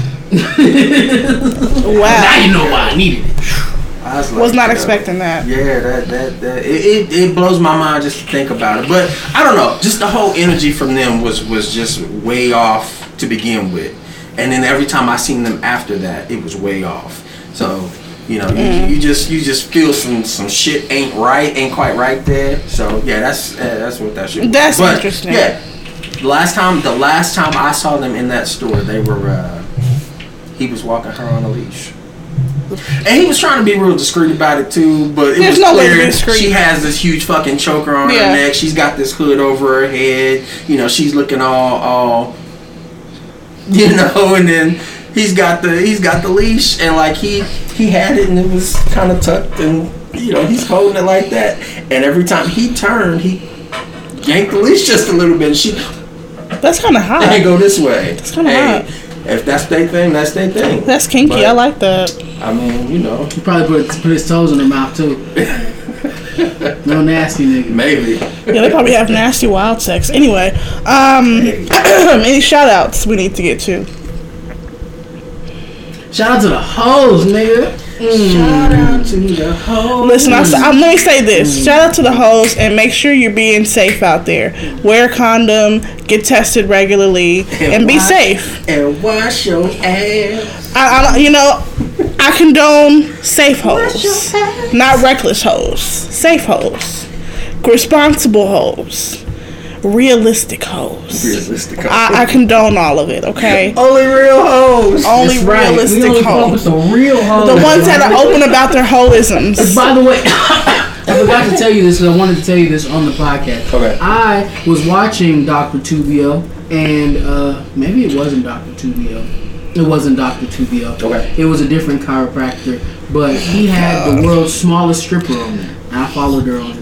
Wow. Now you know why I needed it. I was, like, Was not yo. expecting that. Yeah, that that, that it, it, it blows my mind just to think about it. But I don't know, just the whole energy from them was was just way off to begin with, and then every time I seen them after that, it was way off. So you know, Mm. you, you just you just feel some some shit ain't right, ain't quite right there. So yeah, that's uh, that's what that shit. Was. That's But, interesting. Yeah, the last time the last time I saw them in that store, they were uh, he was walking her on a leash. And he was trying to be real discreet about it too, but it There's was no way to be clear she has this huge fucking choker on Yeah. her neck. She's got this hood over her head. You know, she's looking all all you know, and then he's got the he's got the leash and like he he had it and it was kind of tucked and you know, he's holding it like that. And every time he turned, he yanked the leash just a little bit and she That's kind of hot. and go this way. That's kinda hey, hot. If that's their thing, that's their thing. That's kinky. But- I like that. I mean, you know, He probably put put his toes in her mouth too. no nasty nigga. maybe. Yeah, they probably have nasty wild sex. Anyway, um, any shout outs we need to get to? Shout out to the hoes, nigga. Mm. Shout out to the whole. Listen, I, am let me say this. Mm. Shout out to the hoes and make sure you're being safe out there. Wear a condom, get tested regularly, and be wash- safe. And wash your ass. I, I, you know, I condone safe hoes, not reckless hoes. Safe hoes, responsible hoes, realistic hoes. Realistic. I, I condone all of it. Okay, Only real hoes. only That's realistic only fuck hoes. with the real hoes. The ones that are open about their holisms. By the way, I forgot to tell you this. 'cause I wanted to tell you this on the podcast. Okay. I was watching Doctor Tuvio, and uh, maybe it wasn't Doctor Tuvio. It wasn't Doctor Tuvio. Okay. It was a different chiropractor, but he had the world's smallest stripper on there. I followed her on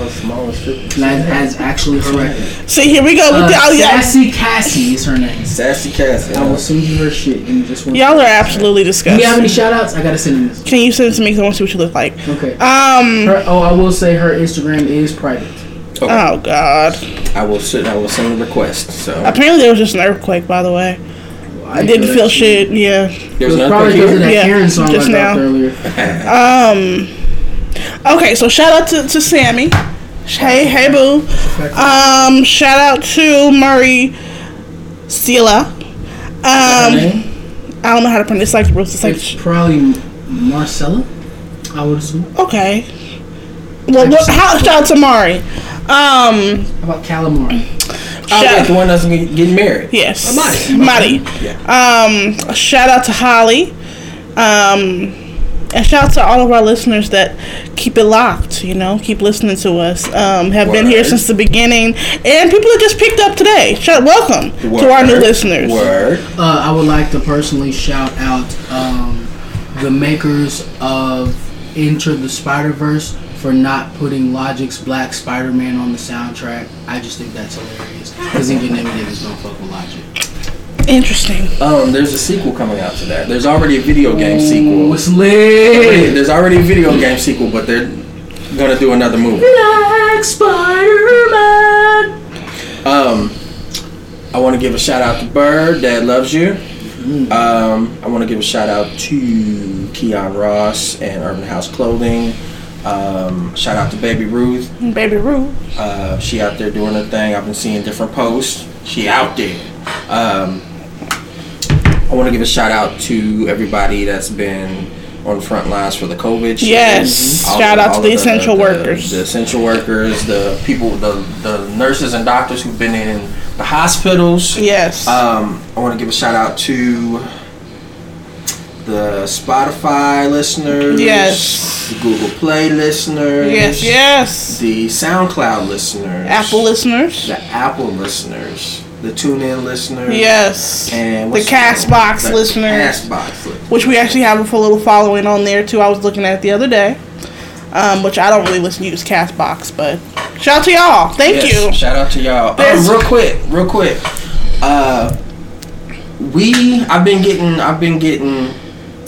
Instagram. Well, smallest strip. That has actually her record. See, here we go with Uh, the, oh, yeah. Sassy Cassie is her name. Sassy Cassie. I will send you her shit and just one. Y'all are absolutely disgusting. Do disgusting. you have any shout outs? I gotta send you this. Can you send it to me? 'Cause I want to see what you look like. Okay. Um, Her, oh, I will say her Instagram is private. Oh God! I will send. I will send a request. So Apparently there was just an earthquake. By the way, I didn't feel shit. Yeah. there's It was an probably earthquake because of here. that Yeah, Karen song just I dropped now. earlier. Um. Okay, so shout out to, to Sammy. Hey, hey, boo. Um, shout out to Murray Sela. Um, I don't know how to pronounce. It's like It's like It's probably Marcella. I would assume. okay. Well, what, how, shout out to Mari. Um, How about calamari? Oh, shout- yeah, the one that's getting married. Yes. Madi. Madi. Um, shout out to Holly. Um, and shout out to all of our listeners that keep it locked, you know, keep listening to us. Um, have been here since the beginning. And people that just picked up today. Shout, welcome to our new listeners. Word. Uh, I would like to personally shout out um, the makers of Into the Spider Verse for not putting Logic's Black Spider Man on the soundtrack. I just think that's hilarious because even them niggas don't fuck with Logic. Interesting. Um, there's a sequel coming out to that. There's already a video game sequel. It's lit. There's already a video game sequel, but they're gonna do another movie. Black Spider Man. Um, I want to give a shout out to Bird, Dad loves you. Um, I want to give a shout out to Keon Ross and Urban House Clothing. Um, shout out to Baby Ruth. Baby Ruth. Uh, she out there doing her thing. I've been seeing different posts. She out there. Um, I want to give a shout out to everybody that's been on the front lines for the COVID. shit. Yes. All Shout out to the of essential workers. the essential workers, the people, the the nurses and doctors who've been in the hospitals. Yes. Um, I want to give a shout out to the Spotify listeners. Yes. The Google Play listeners. yes, yes. The SoundCloud listeners. Apple listeners. The Apple listeners. The TuneIn listeners. Yes. And The what's Castbox the listeners. Castbox listeners. which we actually have a full little following on there too. I was looking at it the other day, um, which I don't really listen to use Castbox, but shout out to y'all. Thank Yes, you. Shout out to y'all. Um, real quick, real quick. Uh, we I've been getting I've been getting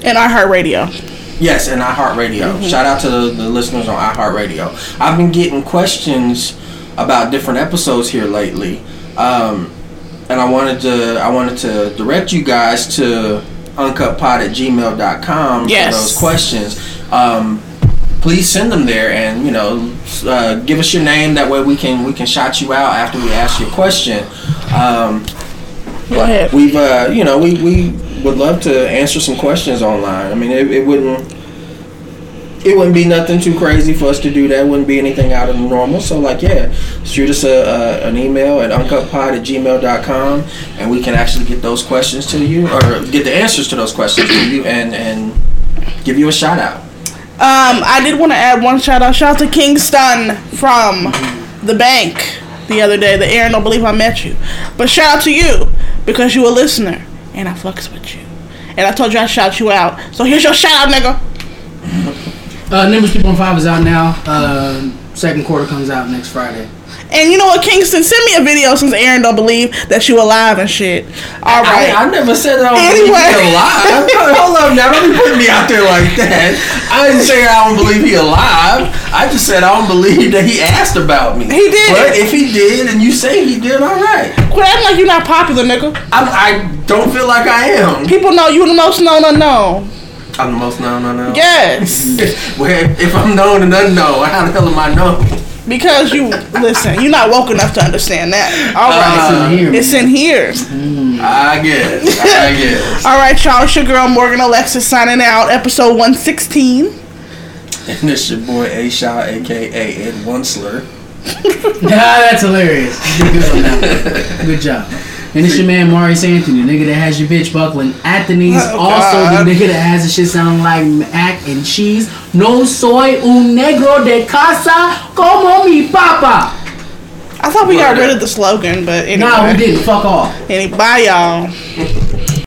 And iHeartRadio. Yes, and iHeartRadio. Mm-hmm. Shout out to the, the listeners on iHeartRadio. I've been getting questions about different episodes here lately, um, and I wanted to I wanted to direct you guys to uncutpod at gmail.com Yes. for those questions. Um, please send them there, and you know, uh, give us your name. That way we can we can shout you out after we ask your question. Um, Go ahead. We've, uh, you know, we, we would love to answer some questions online. I mean, it, it wouldn't, it wouldn't be nothing too crazy for us to do that. Wouldn't be anything out of the normal. So, like, yeah, shoot us a, a, an email at uncutpod at gmail.com and we can actually get those questions to you or get the answers to those questions to you and, and give you a shout out. Um, I did want to add one shout out. Shout out to Kingston from the bank the other day. The Aaron don't believe I met you, but shout out to you because you a listener and I fucks with you. And I told you I shout you out. So here's your shout out, nigga. Uh, Nimbus 3.5 is out now. Uh, second quarter comes out next Friday. And you know what, Kingston, send me a video since Aaron don't believe that you alive and shit. All right. I, I never said that I don't Anyway. alive. Hold up now, don't be putting me out there like that. I didn't say I don't believe he alive. I just said I don't believe that he asked about me. He did. But if he did and you say he did, all right. Quit acting like you're not popular, nigga. I, I don't feel like I am. People know you the most known unknown. I'm the most known, I know. Yes. well, if I'm known and unknown, how the hell am I known? Because you listen, you're not woke enough to understand that. All Uh, right, it's in here. I guess. I guess. All right, y'all. It's your girl Morgan Alexis signing out. Episode one sixteen. And this your boy A Shaw, aka Ed Wunsler. Nah, that's hilarious. You did good on that. Good job. And it's your man Maurice Anthony, the nigga that has your bitch buckling at the knees. Oh, also, God. the nigga that has the shit sounding like mac and cheese. No soy un negro de casa como mi papa. I thought we got rid of the slogan, but anyway. Nah, we didn't. Fuck off. Any, bye, y'all.